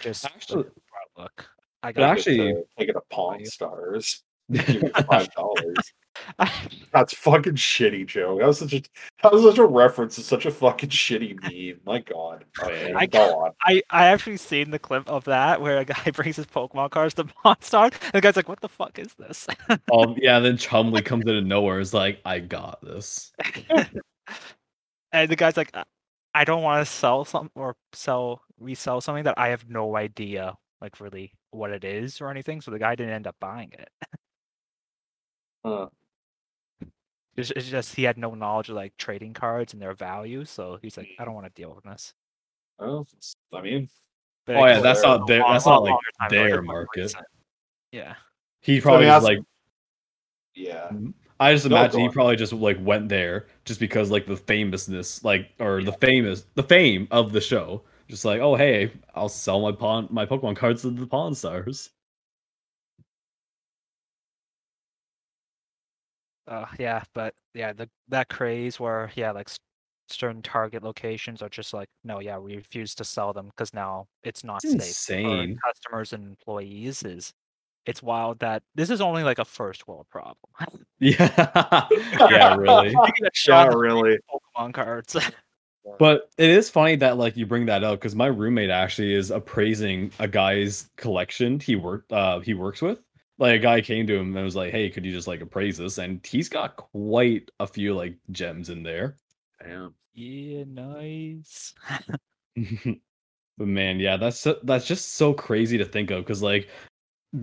just Actually- look. I got actually- take it to Pawn. Stars. Five dollars. That's fucking shitty, Joe. That was such a that was such a reference to such a fucking shitty meme. My god. Okay, I go on. I I actually seen the clip of that where a guy brings his Pokemon cards to Monster, and the guy's like, "What the fuck is this?" um, yeah, then Chumlee comes out of nowhere. Is like, I got this. and the guy's like, "I- "I don't want to sell some or sell resell something that I have no idea like really what it is or anything." So the guy didn't end up buying it. Huh. It's, it's just he had no knowledge of like trading cards and their value, so he's like, "I mm. don't want to deal with this." Well, it's- I mean, But Oh yeah, that's not their. That's not like longer time, their market. Yeah. He So, I probably mean, like. yeah. Mm-hmm. I just imagine go he probably just like went there just because like the famousness, like or the famous, the fame of the show. Just like, oh hey, I'll sell my pawn, my Pokemon cards to the Pawn Stars. Uh, yeah, but yeah, the that craze where yeah, like certain target locations are just like, no, yeah, we refuse to sell them because now it's not It's safe for customers and employees. Is it's wild that this is only like a first world problem. Yeah, yeah, really. Yeah, shot really. Pokemon cards. But it is funny that like you bring that up because my roommate actually is appraising a guy's collection he worked uh he works with. Like a guy came to him and was like, "Hey, could you just like appraise this?" And he's got quite a few like gems in there. Damn. yeah, nice. but man, yeah, that's so- that's just so crazy to think of because like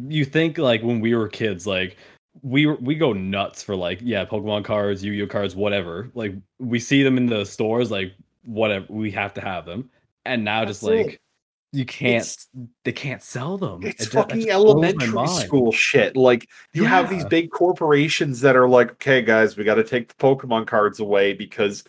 you think like when we were kids, like we we go nuts for like yeah Pokemon cards, Yu Gi Oh cards, whatever. Like we see them in the stores, like whatever we have to have them. And now just like. it. You can't, It's- they can't sell them. It's It fucking just elementary school shit. Like you have these big corporations that are like, okay, guys, we got to take the Pokemon cards away because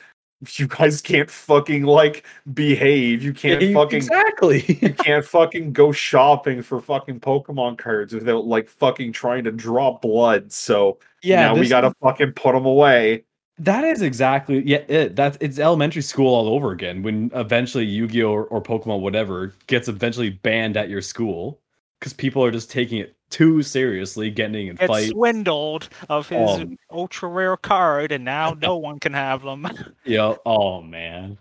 you guys can't fucking like behave. You can't E- fucking exactly. you can't fucking go shopping for fucking Pokemon cards without like fucking trying to draw blood. So yeah, now we got to fucking put them away. That is exactly yeah. It, that's it's elementary school all over again. When eventually Yu-Gi-Oh or, or Pokemon whatever gets eventually banned at your school because people are just taking it too seriously, getting in Gets fights. swindled of his Um, ultra rare card, and now no one can have them. Yeah. Oh man.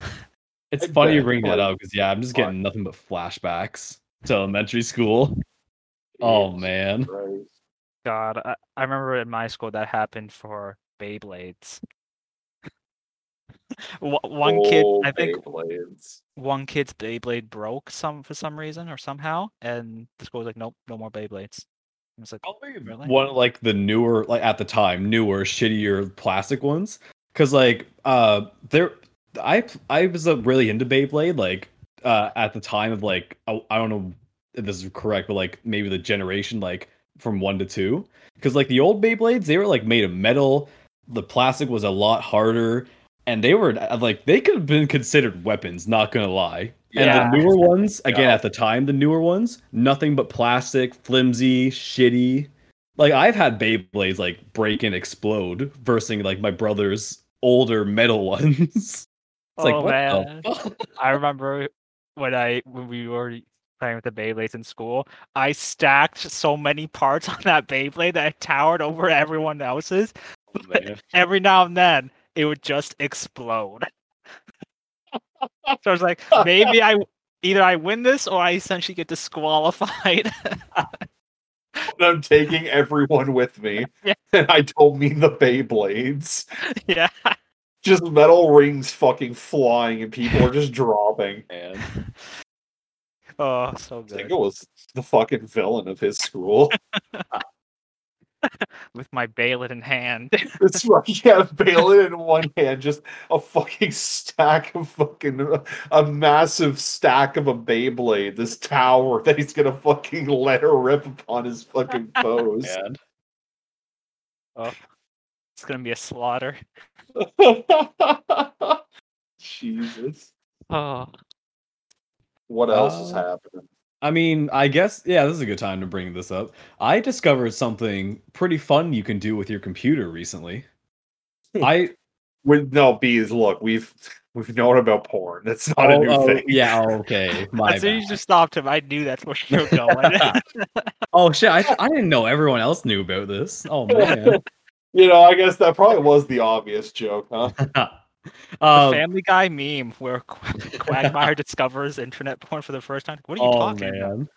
It's I funny you bring that up because yeah, I'm just getting nothing but flashbacks to elementary school. Oh man. Christ. God, I, I remember in my school that happened for Beyblades. One- One kid, Oh, I think Beyblades. one kid's Beyblade broke some for some reason or somehow, and the school was like, "Nope, no more Beyblades." I was like, Probably Really? one of like the newer, like at the time, newer, shittier plastic ones. Cause like uh there I I was uh, really into Beyblade, like uh at the time of like I, I don't know if this is correct, but like maybe the generation like from one to two. Cause like the old Beyblades, they were like made of metal, the plastic was a lot harder, and they were uh, like they could have been considered weapons, not gonna lie. Yeah. And the newer ones, again Yeah. at the time, the newer ones, nothing but plastic, flimsy, shitty. Like I've had Beyblades like break and explode versus like my brother's older metal ones. it's like Oh, what man. I remember when I when we were playing with the Beyblades in school, I stacked so many parts on that Beyblade that it towered over everyone else's. Oh. Every now and then, it would just explode. so I was like, maybe I either I win this or I essentially get disqualified. I'm taking everyone with me, Yeah. and I don't mean the Beyblades. yeah. Just metal rings fucking flying, and people are just dropping. Man. Oh, so I think good. Oh, it was the fucking villain of his school. With my Beyblade in hand. It's like yeah, Balin in one hand, just a fucking stack of fucking a massive stack of a Beyblade, this tower that he's gonna fucking let her rip upon his fucking oh, foes. Man. Oh, it's gonna be a slaughter. Jesus. Oh. What else is Uh, happening? I mean, I guess yeah, this is a good time to bring this up. I discovered something pretty fun you can do with your computer recently. I With no bees, look, we've we've known about porn. That's not a oh, new oh, thing. yeah, oh, okay. My As soon you just stopped him, I knew that's where you were going. oh shit, I, I didn't know everyone else knew about this. Oh man. You know, I guess that probably was the obvious joke, huh? the um, Family Guy meme where Qu- Quagmire discovers internet porn for the first time. What are you oh talking about? man.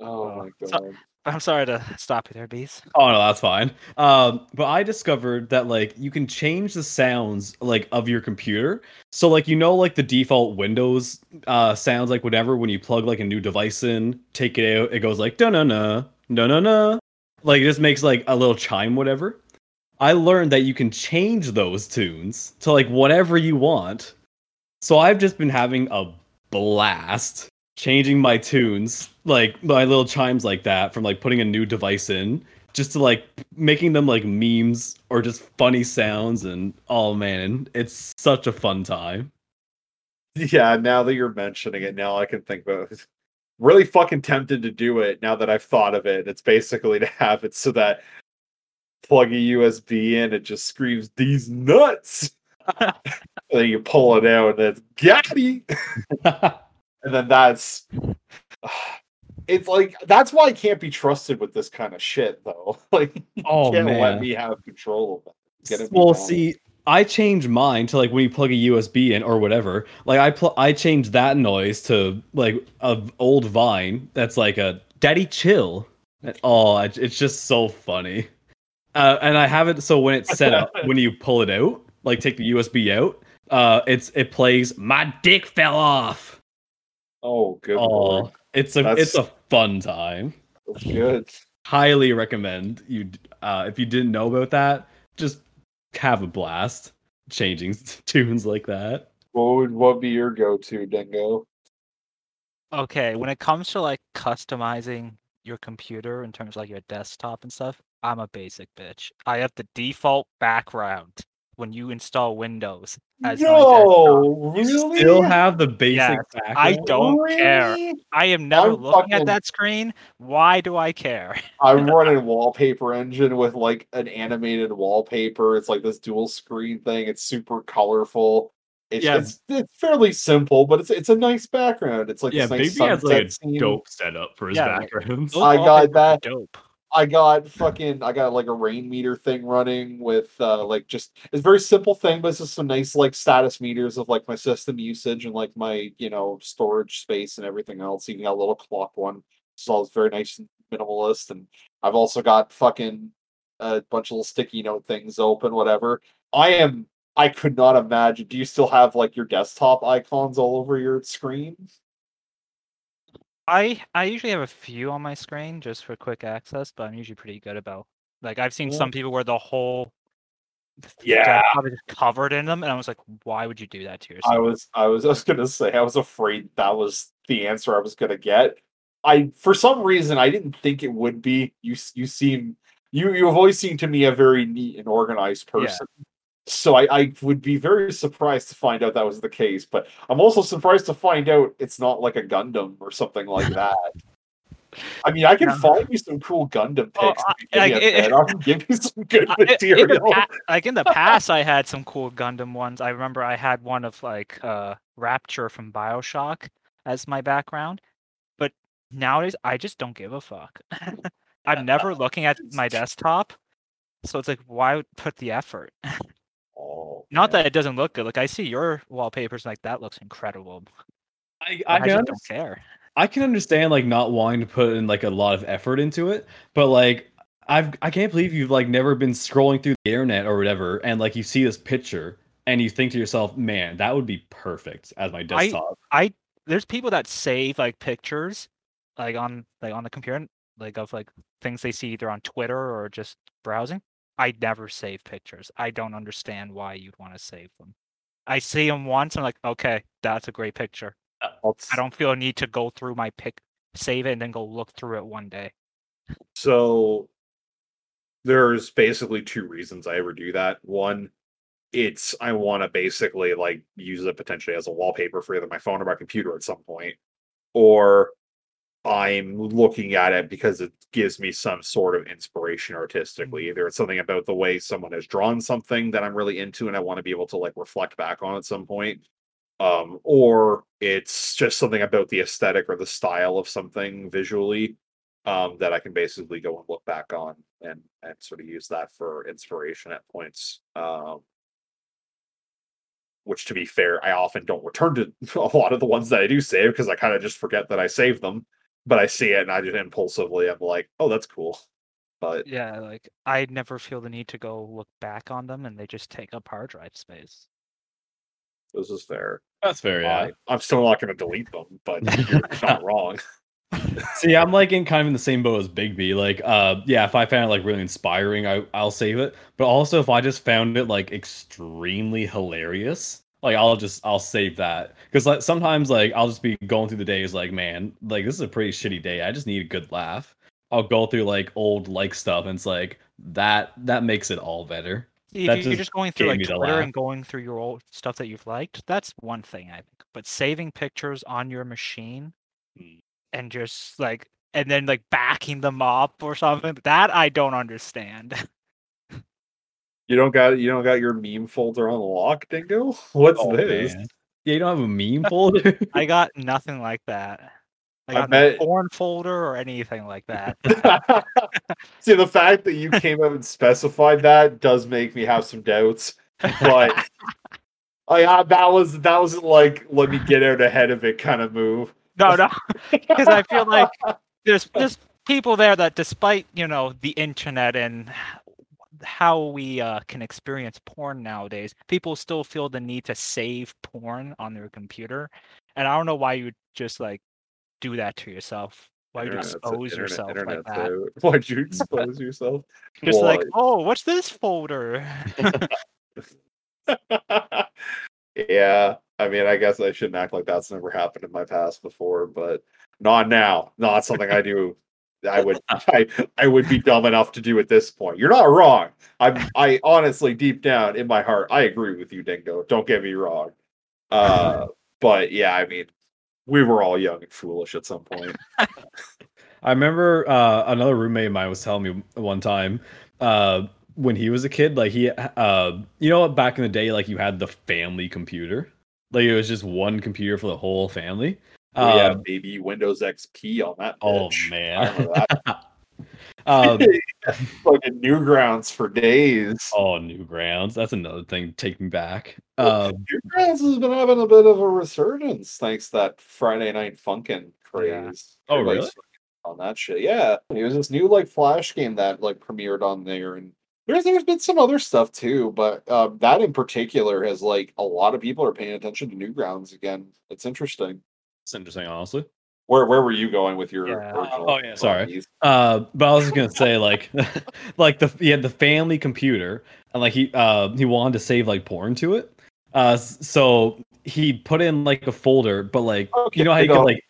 Oh my So- I'm sorry to stop you there, Bees. Oh no, that's fine. Um, but I discovered that like you can change the sounds like of your computer. So like you know like the default Windows uh sounds like whatever when you plug like a new device in, take it out, it goes like da na na na na na. Like it just makes like a little chime, whatever. I learned that you can change those tunes to like whatever you want. So I've just been having a blast changing my tunes, like my little chimes like that, from like putting a new device in, just to like making them like memes or just funny sounds. And oh man, it's such a fun time. Yeah, now that you're mentioning it, now I can think about it. Really fucking tempted to do it now that I've thought of it. It's basically to have it so that plug a USB in, it just screams these nuts. and then you pull it out and it's Gabby. And then that's it's like that's why I can't be trusted with this kind of shit though. Like you Oh, can't let me have control of it. Well, see, I change mine to like when you plug a USB in or whatever. Like I pl- I change that noise to like a old Vine that's like a Daddy Chill. And- Oh, it's just so funny. Uh, and I have it so when it's set up, when you pull it out, like take the USB out, uh, it's it plays "My Dick Fell Off." Oh good Oh, lord. it's a That's- it's a fun time. That's good. highly recommend you. Uh, if you didn't know about that, just have a blast changing tunes like that. What would what be your go-to, Dingo? Okay, when it comes to like customizing your computer in terms of like your desktop and stuff, I'm a basic bitch. I have the default background when you install Windows as my. No, really? Still have the basic. Yes, background? I don't care. I am never I'm looking fucking- at that screen. Why do I care? I'm running wallpaper engine with like an animated wallpaper. It's like this dual screen thing. It's super colorful. It's, Yeah. it's it's fairly simple, but it's it's a nice background. It's like Yeah, this nice Baby has like a sunset scene. dope setup for his Yeah, backgrounds. I got that. Dope. I got fucking I got like a Rainmeter thing running with uh like just it's a very simple thing, but it's just some nice like status meters of like my system usage and like my you know storage space and everything else. Even got a little clock one. So all it's very nice and minimalist. And I've also got fucking a bunch of little sticky note things open, whatever. I am I could not imagine. Do you still have like your desktop icons all over your screen? I I usually have a few on my screen just for quick access, but I'm usually pretty good about. Like I've seen Yeah. some people where the whole Yeah. desktop is covered in them, and I was like, why would you do that to yourself? I was I was I was gonna say I was afraid that was the answer I was gonna get. I for some reason I didn't think it would be. You you seem you you've always seemed to me a very neat and organized Yeah. So I, I would be very surprised to find out that was the case, but I'm also surprised to find out it's not like a Gundam or something like that. I mean, I can find you some cool Gundam Oh, pics. I- give like, it- I can give you some good I- i- in material. pa- like in the past, I had some cool Gundam ones. I remember I had one of like uh Rapture from Bioshock as my background, but nowadays I just don't give a fuck. I'm never looking at my desktop, so it's like, why put the effort? Not man. that it doesn't look good. Like I see your wallpapers, like that looks incredible. I, I, I, just don't care. I can understand like not wanting to put in like a lot of effort into it, but like I've I can't believe you've like never been scrolling through the internet or whatever, and like you see this picture and you think to yourself, man, that would be perfect as my desktop. I there's people that save like pictures, like on like on the computer, like of like things they see either on Twitter or just browsing. I never save pictures. I don't understand why you'd want to save them. I see them once, I'm like, okay, that's a great picture. Uh, Let's- I don't feel a need to go through my pic, save it, and then go look through it one day. So there's basically two reasons I ever do that. One, it's I want to basically like use it potentially as a wallpaper for either my phone or my computer at some point, or I'm looking at it because it gives me some sort of inspiration artistically. Either it's something about the way someone has drawn something that I'm really into and I want to be able to like reflect back on at some point. Um, or it's just something about the aesthetic or the style of something visually um, that I can basically go and look back on and and sort of use that for inspiration at points. Um, which, to be fair, I often don't return to a lot of the ones that I do save because I kind of just forget that I saved them. But I see it and I just impulsively I'm like, oh, that's cool. But Yeah, like I never feel the need to go look back on them, and they just take up hard drive space. this is fair. That's fair, yeah. I, I'm still not going to delete them, but you're not wrong. See, I'm like in kind of in the same boat as Big B. Like, uh, yeah, if I found it like really inspiring, I I'll save it. But also, if I just found it like extremely hilarious, like I'll just I'll save that because like sometimes like I'll just be going through the days like, man, like this is a pretty shitty day. I just need a good laugh. I'll go through like old like stuff, and it's like that that makes it all better. If That you- you're just just going through like Twitter and going through your old stuff that you've liked, that's one thing I think. But saving pictures on your machine Hmm. and just like and then like backing them up or something, that I don't understand. You don't got you don't got your meme folder on lock, Dingo? What's Oh, this? man. Yeah, you don't have a meme folder. I got nothing like that. I I got bet- no porn folder or anything like that. See, the fact that you came up and specified that does make me have some doubts. But I uh, that was that wasn't like let me get out ahead of it kind of move. no, no, because I feel like there's there's people there that despite you know the internet and how we uh, can experience porn nowadays people still feel the need to save porn on their computer and i don't know why you would just like do that to yourself Why you expose internet- yourself like internet's that? Why'd you expose yourself? Just like, oh, what's this folder? yeah, I mean, I guess I shouldn't act like that's never happened in my past before, but not now. Not something I do. I would, I, I would be dumb enough to do at this point. You're not wrong. I'm, I honestly, deep down in my heart, I agree with you, Dingo. Don't get me wrong. Uh, but yeah, I mean, we were all young and foolish at some point. I remember uh, another roommate of mine was telling me one time uh, when he was a kid, like he, uh, you know, back in the day, like you had the family computer, like it was just one computer for the whole family. We had Um, baby Windows XP on that. oh man, that. um, fucking Newgrounds for days. oh, Newgrounds, that's another thing. to Take me back. Um, Newgrounds has been having a bit of a resurgence thanks to that Friday Night Funkin' Yeah. craze. Oh, really? On that shit, yeah. It was this new like Flash game that like premiered on there, and there's there's been some other stuff too, but um, that in particular has like a lot of people are paying attention to Newgrounds again. It's interesting. It's interesting, honestly. Where where were you going with your Yeah. original? Oh, yeah, sorry. Uh, but I was just gonna say like, like the he had the family computer, and like he uh he wanted to save like porn to it. Uh, so he put in like a folder, but like Okay, you know how you no. could like,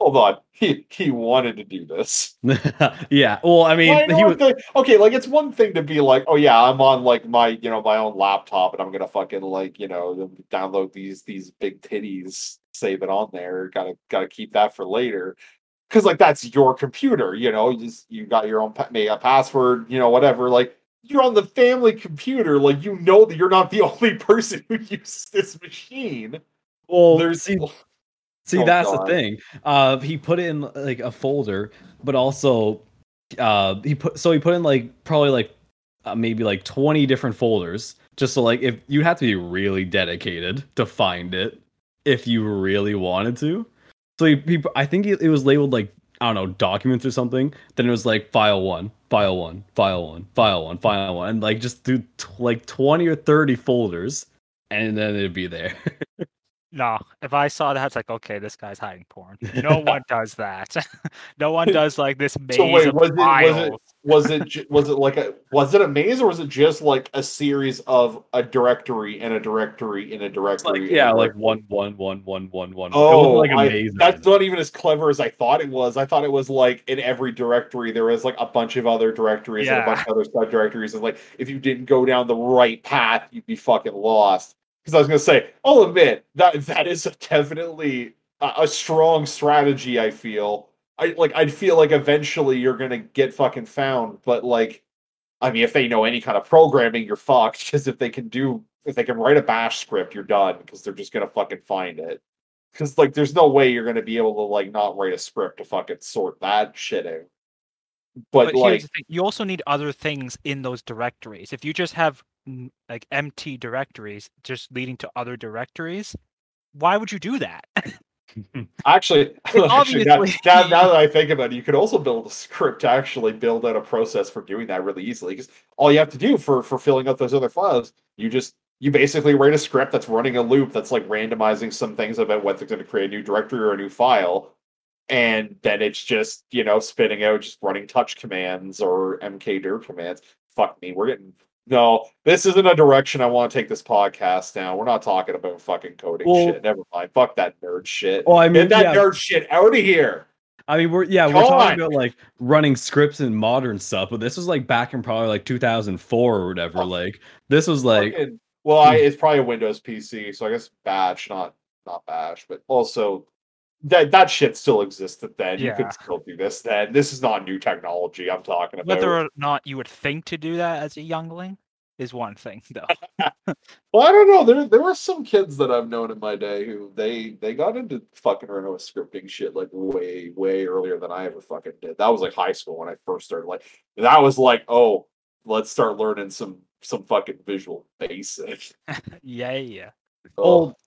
Hold on, he he wanted to do this. yeah. Well, I mean, Well, I he one was thing- okay, like it's one thing to be like, oh yeah, I'm on like my you know my own laptop and I'm gonna fucking like you know download these these big titties, save it on there. Gotta gotta keep that for later, because like that's your computer. You know, you just you got your own pa- a password. You know, whatever. Like you're on the family computer. Like you know that you're not the only person who uses this machine. well. There's see, see, Oh, that's God. the thing. Uh, he put it in like a folder, but also, uh, he put so he put in like probably like uh, maybe like twenty different folders, just so like if you have to be really dedicated to find it if you really wanted to. So he, he I think it, was labeled like I don't know documents or something. Then it was like file one, file one, file one, file one, file one, and like just do t- like twenty or thirty folders, and then it'd be there. No, if I saw that, it's like, okay, this guy's hiding porn. No one does that. no one does like this maze So wait, of was it- was it- files. was it was it like a was it a maze or was it just like a series of a directory and a directory and a directory? like yeah, like directory? one, one, one, one, one, one. Oh, like I- amazing. that's not even as clever as I thought it was. I thought it was like in every directory there was like a bunch of other directories and a bunch of other subdirectories, and like if you didn't go down the right path, you'd be fucking lost. Because I was gonna say, I'll admit that that is definitely a, a strong strategy. I feel. I like. I'd feel like eventually you're gonna get fucking found, but like, I mean, if they know any kind of programming, you're fucked. Because if they can do, if they can write a bash script, you're done. Because they're just gonna fucking find it. Because like, there's no way you're gonna be able to like not write a script to fucking sort that shit out. But, But like, here's the thing: you also need other things in those directories. If you just have like empty directories, just leading to other directories, why would you do that? Actually, actually now, obviously- now, now that I think about it, you could also build a script to actually build out a process for doing that really easily. Because all you have to do for for filling out those other files, you just you basically write a script that's running a loop that's like randomizing some things about whether it's going to create a new directory or a new file, and then it's just you know spitting out just running touch commands or mkdir commands. Fuck me, we're getting. No, this isn't a direction I want to take this podcast down. We're not talking about fucking coding Well- shit. Never mind. Fuck that nerd shit. well, I mean, Get that yeah, nerd shit out of here. I mean, we're yeah, we're talking on. about like running scripts and modern stuff, but this was like back in probably like 2004 or whatever. Oh. Like this was like Fucking- well, I, hmm. it's probably a Windows PC, so I guess Batch, not not Bash, but also that that shit still existed then. You could still do this then. This is not new technology I'm talking about. Whether or not you would think to do that as a youngling is one thing, though. Well, I don't know. There there were some kids that I've known in my day who they they got into fucking Renault scripting shit like way way earlier than I ever fucking did. That was like high school when I first started. Like that was like, oh, let's start learning some some fucking visual basic. yeah, yeah. Oh, Well,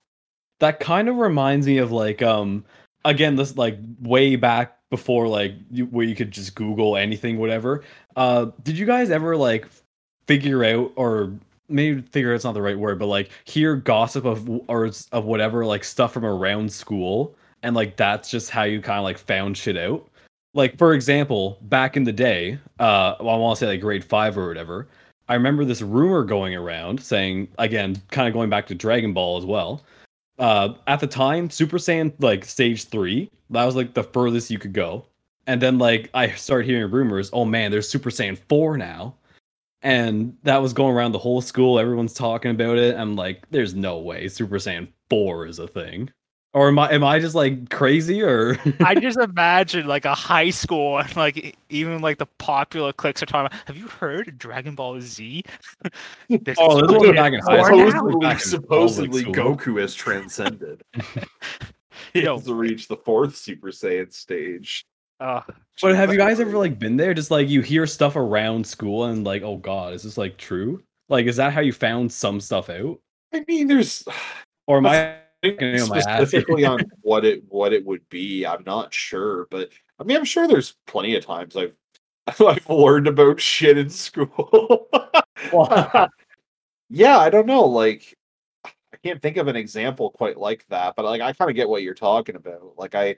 that kind of reminds me of like um again this like way back before like you, where you could just Google anything whatever. Uh, did you guys ever like figure out or maybe figure out's not the right word, but like hear gossip of or of whatever like stuff from around school and like that's just how you kind of like found shit out. like for example, back in the day, uh, well, I want to say like grade five or whatever. I remember this rumor going around saying, again, kind of going back to Dragon Ball as well. Uh, at the time, Super Saiyan like stage three, that was like the furthest you could go. And then like I started hearing rumors, oh man, there's Super Saiyan four now, and that was going around the whole school. Everyone's talking about it. I'm like, there's no way Super Saiyan four is a thing. Or am I am I just like crazy or I just imagine like a high school and like even like the popular cliques are talking about. Have you heard of Dragon Ball Z? This Oh, is this was back in high school. now? Supposedly, supposedly school. Goku has transcended. he Yo. has to reach the fourth Super Saiyan stage. Uh, But have you guys ever like been there? Just like you hear stuff around school and like, oh god, is this like true? Like, is that how you found some stuff out? I mean, there's Or am I getting on my ass? specifically on what it what it would be. I'm not sure, but I mean, I'm sure there's plenty of times I've I've learned about shit in school. yeah, I don't know. Like, I can't think of an example quite like that, but like, I kind of get what you're talking about. Like, I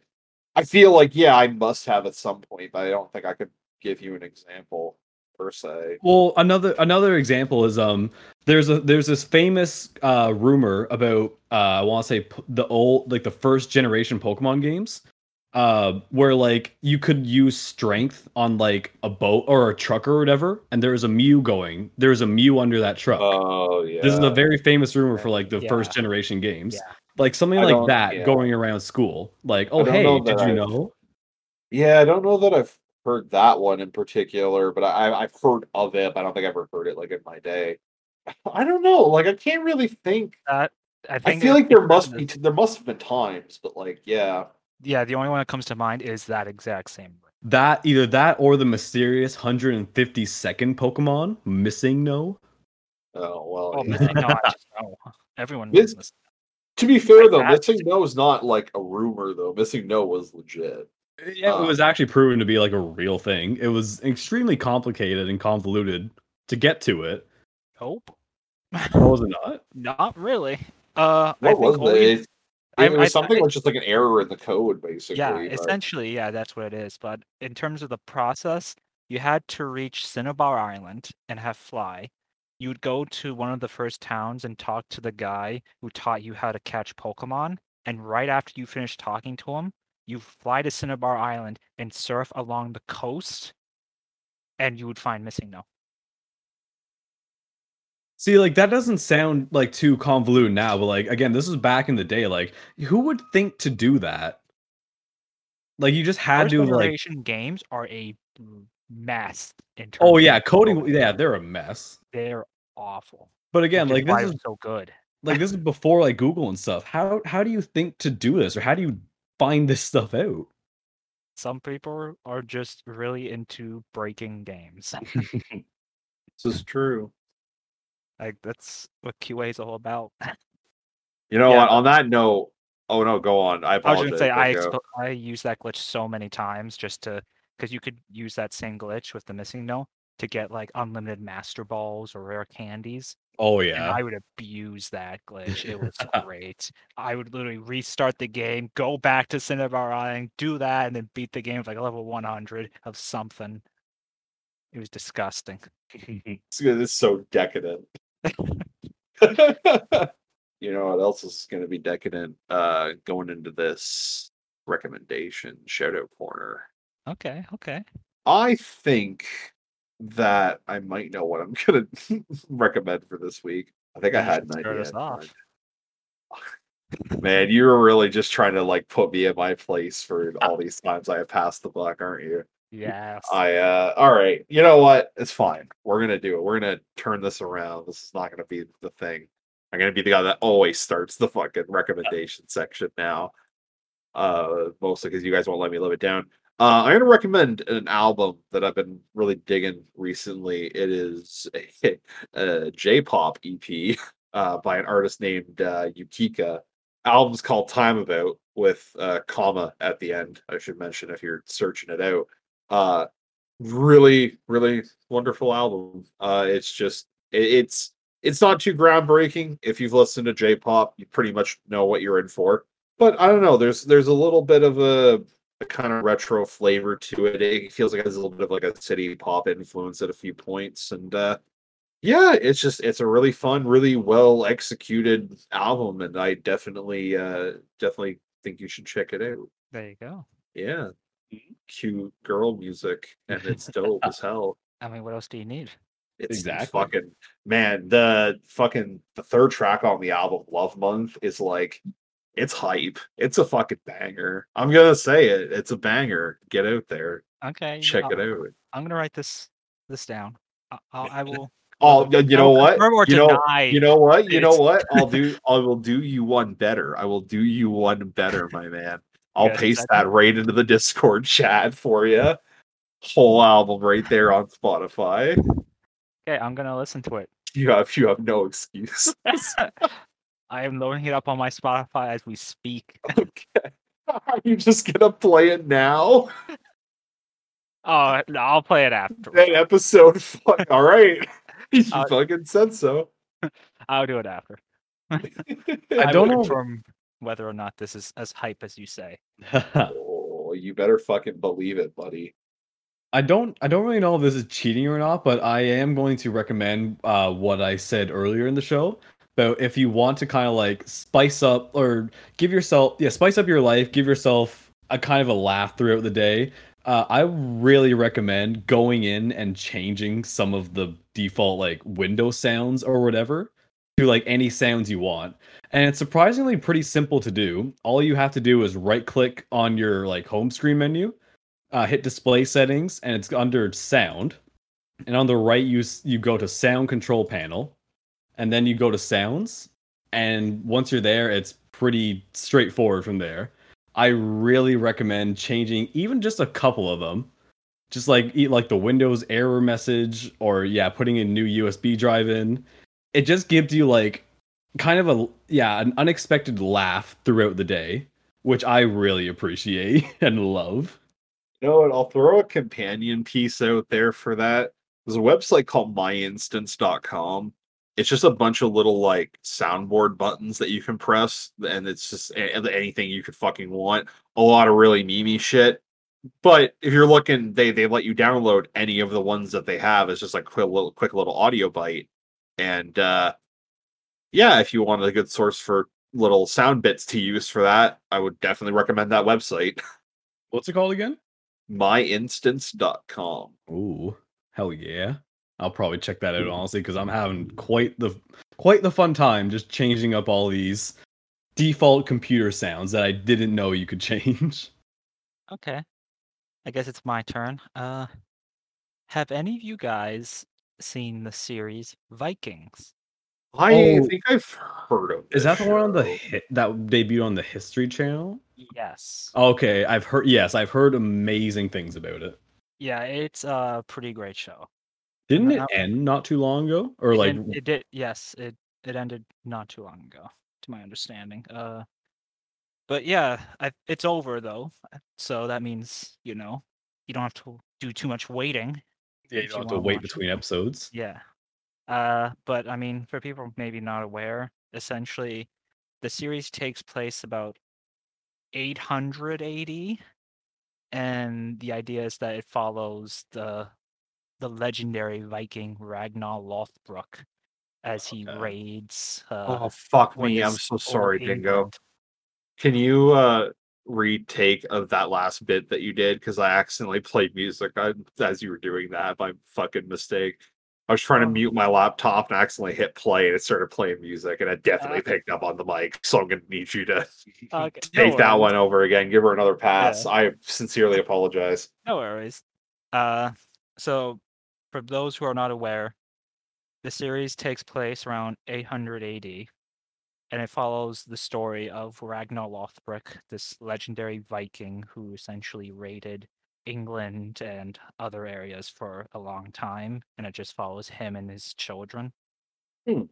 I feel like yeah, I must have at some point, but I don't think I could give you an example per se. Well, another another example is um there's a there's this famous uh rumor about uh I want to say p- the old like the first generation Pokemon games uh where like you could use strength on like a boat or a truck or whatever and there was a Mew going there's a Mew under that truck. Oh yeah, This is a very famous rumor for like the Yeah. first generation games. Yeah. Like something I like that yeah. going around school. Like, oh don't hey, did you I've- know? Yeah, I don't know that I've heard that one in particular, but I, I've heard of it. But I don't think I've ever heard it like in my day. I don't know. Like I can't really think. that I I feel like there must be there must have been times, but like yeah, Yeah, the only one that comes to mind is that exact same. That either that or the mysterious 150 second Pokemon MissingNo. oh well. Oh, yeah. MissingNo, I just know. Everyone This- knows this. To be fair though, that- missing no is not like a rumor though. MissingNo was legit. Yeah, Uh, it was actually proven to be like a real thing. It was extremely complicated and convoluted to get to it. Nope. Oh, was it not? Not really. Uh, I What think was only- it? It, I- it was I- something I- with just like an error in the code, basically. yeah, but- essentially, yeah, that's what it is. But in terms of the process, you had to reach Cinnabar Island and have fly. You would go to one of the first towns and talk to the guy who taught you how to catch Pokemon. And right after you finish talking to him, you fly to Cinnabar Island and surf along the coast, and you would find MissingNo. See, like that doesn't sound like too convoluted now, but like again, this was back in the day. Like, who would think to do that? Like, you just had First to like. games are a mess in oh, terms. Oh yeah, coding. Yeah, they're a mess. they're awful. But again, like this is so good. like this is before like Google and stuff. How how do you think to do this, or how do you find this stuff out? Some people are just really into breaking games. This is true. like that's what QA is all about. You know Yeah, what? On that note, oh no, go on. I I was apologize. gonna say I expo- I use that glitch so many times just to because you could use that same glitch with the MissingNo to get like unlimited master balls or rare candies. Oh And yeah. I would abuse that glitch. It was great. I would literally restart the game, go back to Cinnabar Island, do that, and then beat the game with like a level 100 of something. It was disgusting. It's, good- it's so decadent. you know what else is going to be decadent? Uh, going into this recommendation out corner. Okay, okay. I think that I might know what I'm to recommend for this week. I think I had an idea. us in off. Man, you were really just trying to like put me in my place for all these times I have passed the buck, aren't you? Yes. I uh all right. You know what? It's fine. We're gonna do it. We're gonna turn this around. This is not gonna be the thing. I'm gonna be the guy that always starts the fucking recommendation section now. Uh mostly because you guys won't let me live it down. Uh I'm gonna recommend an album that I've been really digging recently. It is a, a J-pop EP uh by an artist named uh Yukika. Album's called Time About with uh comma at the end. I should mention if you're searching it out uh really really wonderful album uh it's just it, it's it's not too groundbreaking if you've listened to j-pop you pretty much know what you're in for but i don't know there's there's a little bit of a a kind of retro flavor to it. It feels like it has a little bit of like a city pop influence at a few points, and uh, yeah, it's just it's a really fun, really well executed album, and I definitely uh, definitely think you should check it out. There you go. Yeah, cute girl music, and it's dope as hell. I mean, what else do you need? It's Exactly. fucking man. The fucking the third track on the album, Love Month, is like it's hype. It's a fucking banger. I'm gonna say it. It's a banger. Get out there, Okay, check I'll- it out. I'm gonna write this this down. I, I'll, I will. Oh, you know what? You know, you know what? You know what? I'll do. I will do you one better. I will do you one better, my man. I'll Yes, paste that right into the Discord chat for you. Whole album right there on Spotify. Okay, I'm gonna listen to it. You have you have no excuse. I am loading it up on my Spotify as we speak. okay. Are you just gonna play it now? Oh, no, I'll play it after. That episode. Fuck. All right. You Uh, fucking said so. I'll do it after. I I don't know. confirm whether or not this is as hype as you say. oh, you better fucking believe it, buddy. I don't I don't really know if this is cheating or not, but I am going to recommend uh, what I said earlier in the show. But if you want to kind of like spice up or give yourself yeah, spice up your life, give yourself a kind of a laugh throughout the day. Uh, I really recommend going in and changing some of the default like window sounds or whatever to like any sounds you want. And it's surprisingly pretty simple to do. All you have to do is right click on your like home screen menu uh, hit display settings and it's under sound and on the right you you go to sound control panel and then you go to sounds and once you're there it's pretty straightforward from there i really recommend changing even just a couple of them just like eat like the windows error message or yeah putting a new usb drive in it just gives you like kind of a yeah an unexpected laugh throughout the day which i really appreciate and love You know what? I'll throw a companion piece out there for that. There's a website called myinstants.com. It's just a bunch of little like soundboard buttons that you can press, and it's just anything you could fucking want. A lot of really memey shit. But if you're looking, they they let you download any of the ones that they have. It's just like quick little quick little audio bite. And uh yeah, if you want a good source for little sound bits to use for that, I would definitely recommend that website. what's it called again myinstants.com. Ooh, hell yeah! I'll probably check that out honestly because I'm having quite the quite the fun time just changing up all these default computer sounds that I didn't know you could change. Okay. I guess it's my turn. Uh have any of you guys seen the series Vikings? I Oh. think I've heard of Is that this the one on the show. hi- that debuted on the History Channel? Yes. Okay, I've heard. Yes, I've heard amazing things about it. Yeah, it's a pretty great show. Didn't it end not too long ago, or It like? it did yes, it it ended not too long ago, to my understanding. Uh but yeah, I, it's over though. uh, So that means, you know, you don't have to do too much waiting. yeah, you don't you have to wait watch it. between episodes. Yeah. Uh, but I mean, for people maybe not aware, essentially, the series takes place about 800 AD, and the idea is that it follows the the legendary Viking Ragnar Lothbrok as he Okay. raids. Uh, Oh fuck me! I'm so sorry, Dingo. Can you uh retake of that last bit that you did? Because I accidentally played music as you were doing that by fucking mistake. I was trying to Oh. mute my laptop and I accidentally hit play and it started playing music and it definitely Okay. picked up on the mic. So I'm gonna need you to Okay, Uh, no take that one over again. Give her another pass. Yeah. I sincerely apologize. No worries. Uh, so, for those who are not aware, the series takes place around 800 AD, and it follows the story of Ragnar Lothbrok, this legendary Viking who essentially raided England and other areas for a long time, and it just follows him and his children. Hmm.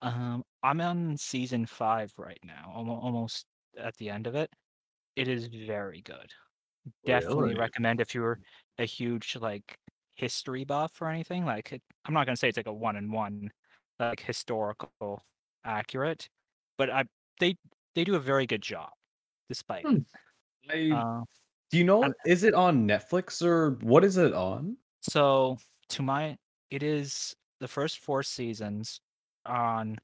Um, I'm on season five right now, almo- almost at the end of it. It is very good definitely Really? recommend if you're a huge like history buff or anything like it, i'm not going to say it's like a one in one like historical accurate but i they they do a very good job despite Hmm. I uh, Do you know? And- Is it on Netflix or what is it on? So to my, it is the first four seasons on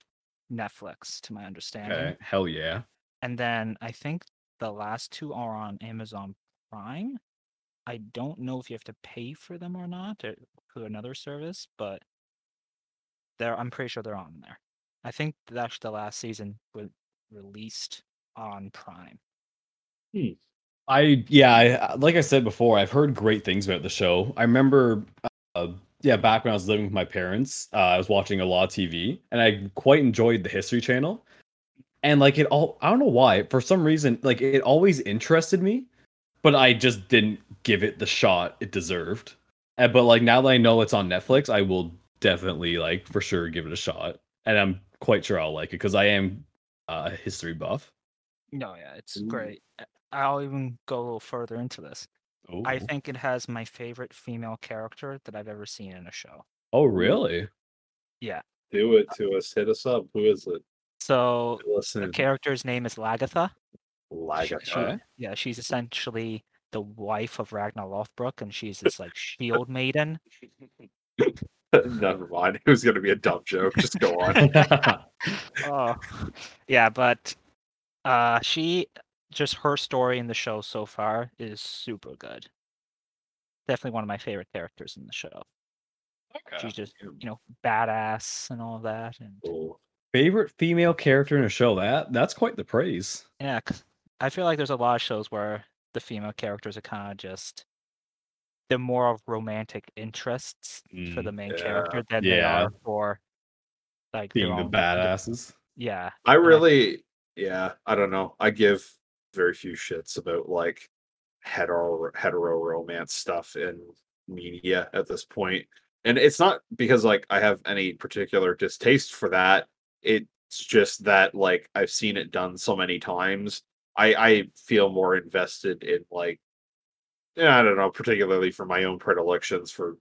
Netflix, to my understanding, Okay, hell yeah. and then I think the last two are on Amazon Prime. I don't know if you have to pay for them or not or through another service, but they're I'm pretty sure they're on there. I think that actually the last season was released on Prime. I yeah, I, like I said before, I've heard great things about the show. I remember, uh, yeah, back when I was living with my parents, uh, I was watching a lot of TV, and I quite enjoyed the History Channel. And like it all, I don't know why. For some reason, like it always interested me, but I just didn't give it the shot it deserved. And, but like now that I know it's on Netflix, I will definitely like for sure give it a shot, and I'm quite sure I'll like it because I am uh, a history buff. No, yeah, it's Ooh. great. I'll even go a little further into this. I think it has my favorite female character that I've ever seen in a show. Oh really? Yeah. Do it to us. Hit us up. Who is it? So the character's name is Lagertha. She- Lagertha. she- yeah, she's essentially the wife of Ragnar Lothbrok, and she's this like shield maiden. Never mind. It was going to be a dumb joke. Just go on. oh, yeah, but uh, she just her story in the show so far is super good. Definitely one of my favorite characters in the show. She's just you know badass and all of that, and Cool. Favorite female character in a show? That that's quite the praise. yeah, 'cause I feel like there's a lot of shows where the female characters are kind of just they're more of romantic interests for Mm, the main yeah. character than they are for like Being the badasses. Yeah, I really, yeah, I don't know. I give very few shits about like hetero hetero romance stuff in media at this point. And it's not because like I have any particular distaste for that. It's just that like I've seen it done so many times. I I feel more invested in like I don't know, particularly for my own predilections for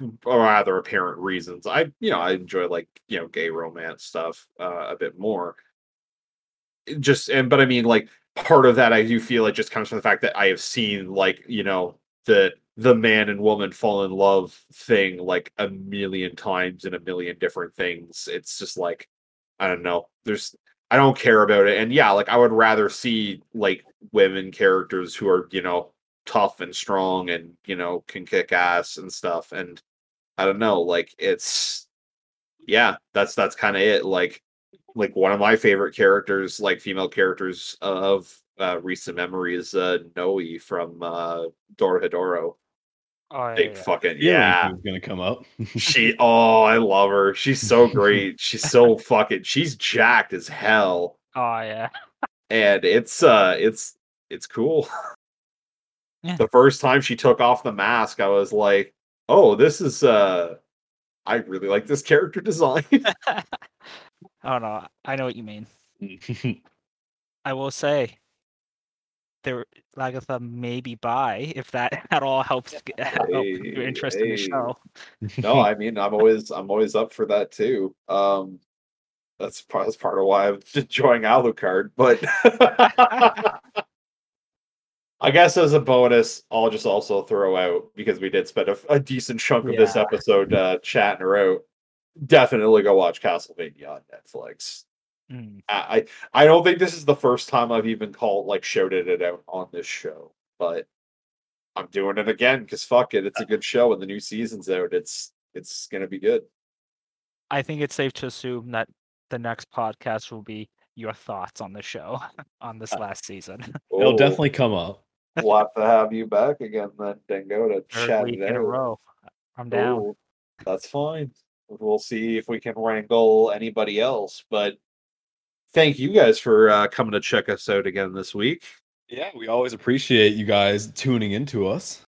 or rather apparent reasons. I you know, I enjoy like, you know, gay romance stuff uh, a bit more. Just and but I mean like part of that I do feel it just comes from the fact that I have seen like, you know, the the man and woman fall in love thing like a million times in a million different things. It's just like I don't know. There's I don't care about it. And yeah, like I would rather see like women characters who are, you know, tough and strong and, you know, can kick ass and stuff. And I don't know, like it's yeah, that's that's kind of it. Like like one of my favorite characters, like female characters of uh recent memory is uh Noi from uh Dorohedoro. Oh, yeah, Big yeah. fucking Yeah, yeah. who's gonna come up? She oh, I love her. She's so great. She's so fucking she's jacked as hell. Oh yeah. And it's uh it's it's cool. Yeah. The first time she took off the mask, I was like, "Oh, this is uh I really like this character design." oh no, I know what you mean. I will say, there Lagertha may be bi if that at all helps get, help your Hey, interest in the show. no, I mean, I'm always I'm always up for that too. Um that's part that's part of why I'm enjoying Alucard, but I guess as a bonus, I'll just also throw out because we did spend a, a decent chunk of this episode uh, chatting her out. Definitely go watch Castlevania on Netflix. Mm, I I I don't think this is the first time I've even called like shouted it out on this show, but I'm doing it again because fuck it, it's a good show and the new season's out. It's it's gonna be good. I think it's safe to assume that the next podcast will be your thoughts on the show on this last season. It'll Oh, definitely come up. we'll have to have you back again then, Dingo, to Third chat week it in a row. I'm down. Oh, that's fine. We'll see if we can wrangle anybody else. But thank you guys for uh, coming to check us out again this week. Yeah, we always appreciate you guys tuning into us.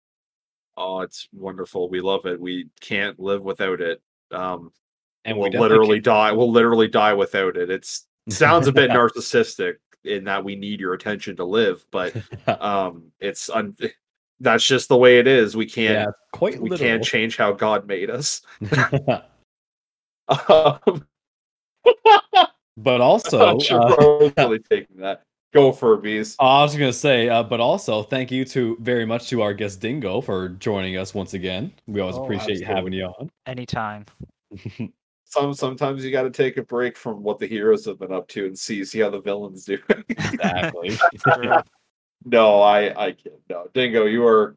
Oh, it's wonderful. We love it. We can't live without it. Um, And we'll we literally die. We'll literally die without it. It's sounds a bit narcissistic in that we need your attention to live, but um, it's un- that's just the way it is. We can't it's quite we literal. can't change how God made us. Um, but also, I'm sure uh, Ro's really taking that. Go Furbies. I was gonna say, uh, but also thank you to very much to our guest Dingo for joining us once again. We always Oh, appreciate having you on. Anytime. Some sometimes you got to take a break from what the heroes have been up to and see see how the villains do. Exactly. no, I I kid. No, Dingo, you are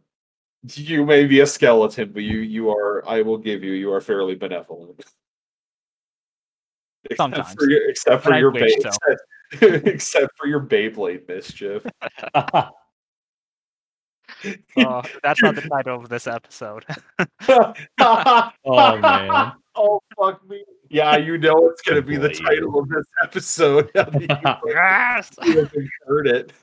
you may be a skeleton, but you you are. I will give you. You are fairly benevolent. Except Sometimes. for your, except for When your wish ba- so. except, except for your Beyblade mischief. Oh, that's not the title of this episode. oh man. Oh fuck me! Yeah, you know it's gonna be the title of this episode. now that you- yes! you haven't heard it.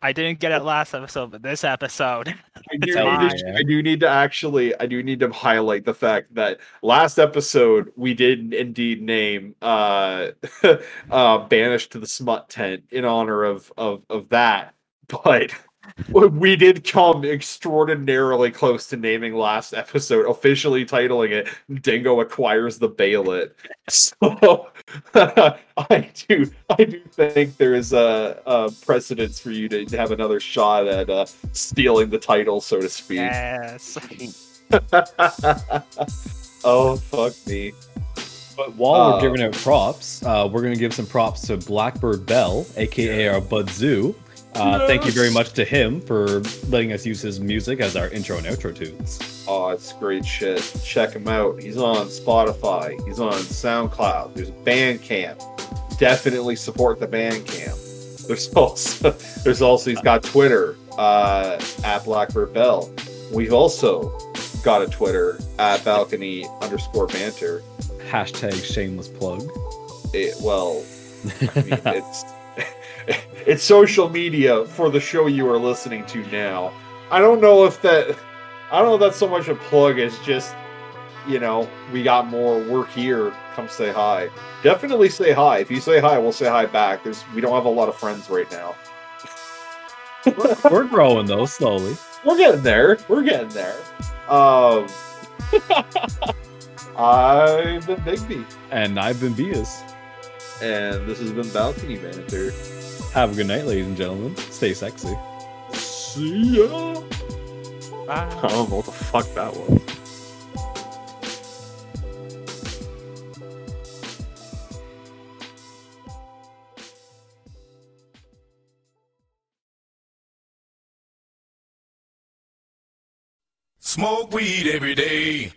I didn't get it last episode, but this episode. I do, need to. I do need to actually I do need to highlight the fact that last episode we did indeed name uh uh banished to the smut tent in honor of of of that but we did come extraordinarily close to naming last episode officially titling it dingo acquires the bailet so i do i do think there is a, a precedence for you to, to have another shot at uh stealing the title so to speak Yes. oh fuck me. But while Uh, we're giving out props, uh, we're gonna give some props to Blackbird Bell, aka our Bud Zoo. Uh, Thank you very much to him for letting us use his music as our intro and outro tunes. Oh, it's great shit. Check him out. He's on Spotify. He's on SoundCloud. There's Bandcamp. Definitely support the Bandcamp. There's also there's also he's got Twitter uh, at Blackbird Bell. We've also got a Twitter at balcony underscore banter. Hashtag shameless plug. It, well, I mean, it's it's social media for the show you are listening to now. I don't know if that I don't know if that's so much a plug as just you know we got more work here. Come say hi. Definitely say hi. If you say hi, we'll say hi back. There's we don't have a lot of friends right now. We're growing though, slowly. We're getting there. We're getting there. Um, I've been Bigby, And I've been Bias. and this has been Balcony Banter. Have a good night, ladies and gentlemen. Stay sexy. See ya. Bye. I don't know what the fuck that was. Smoke weed every day.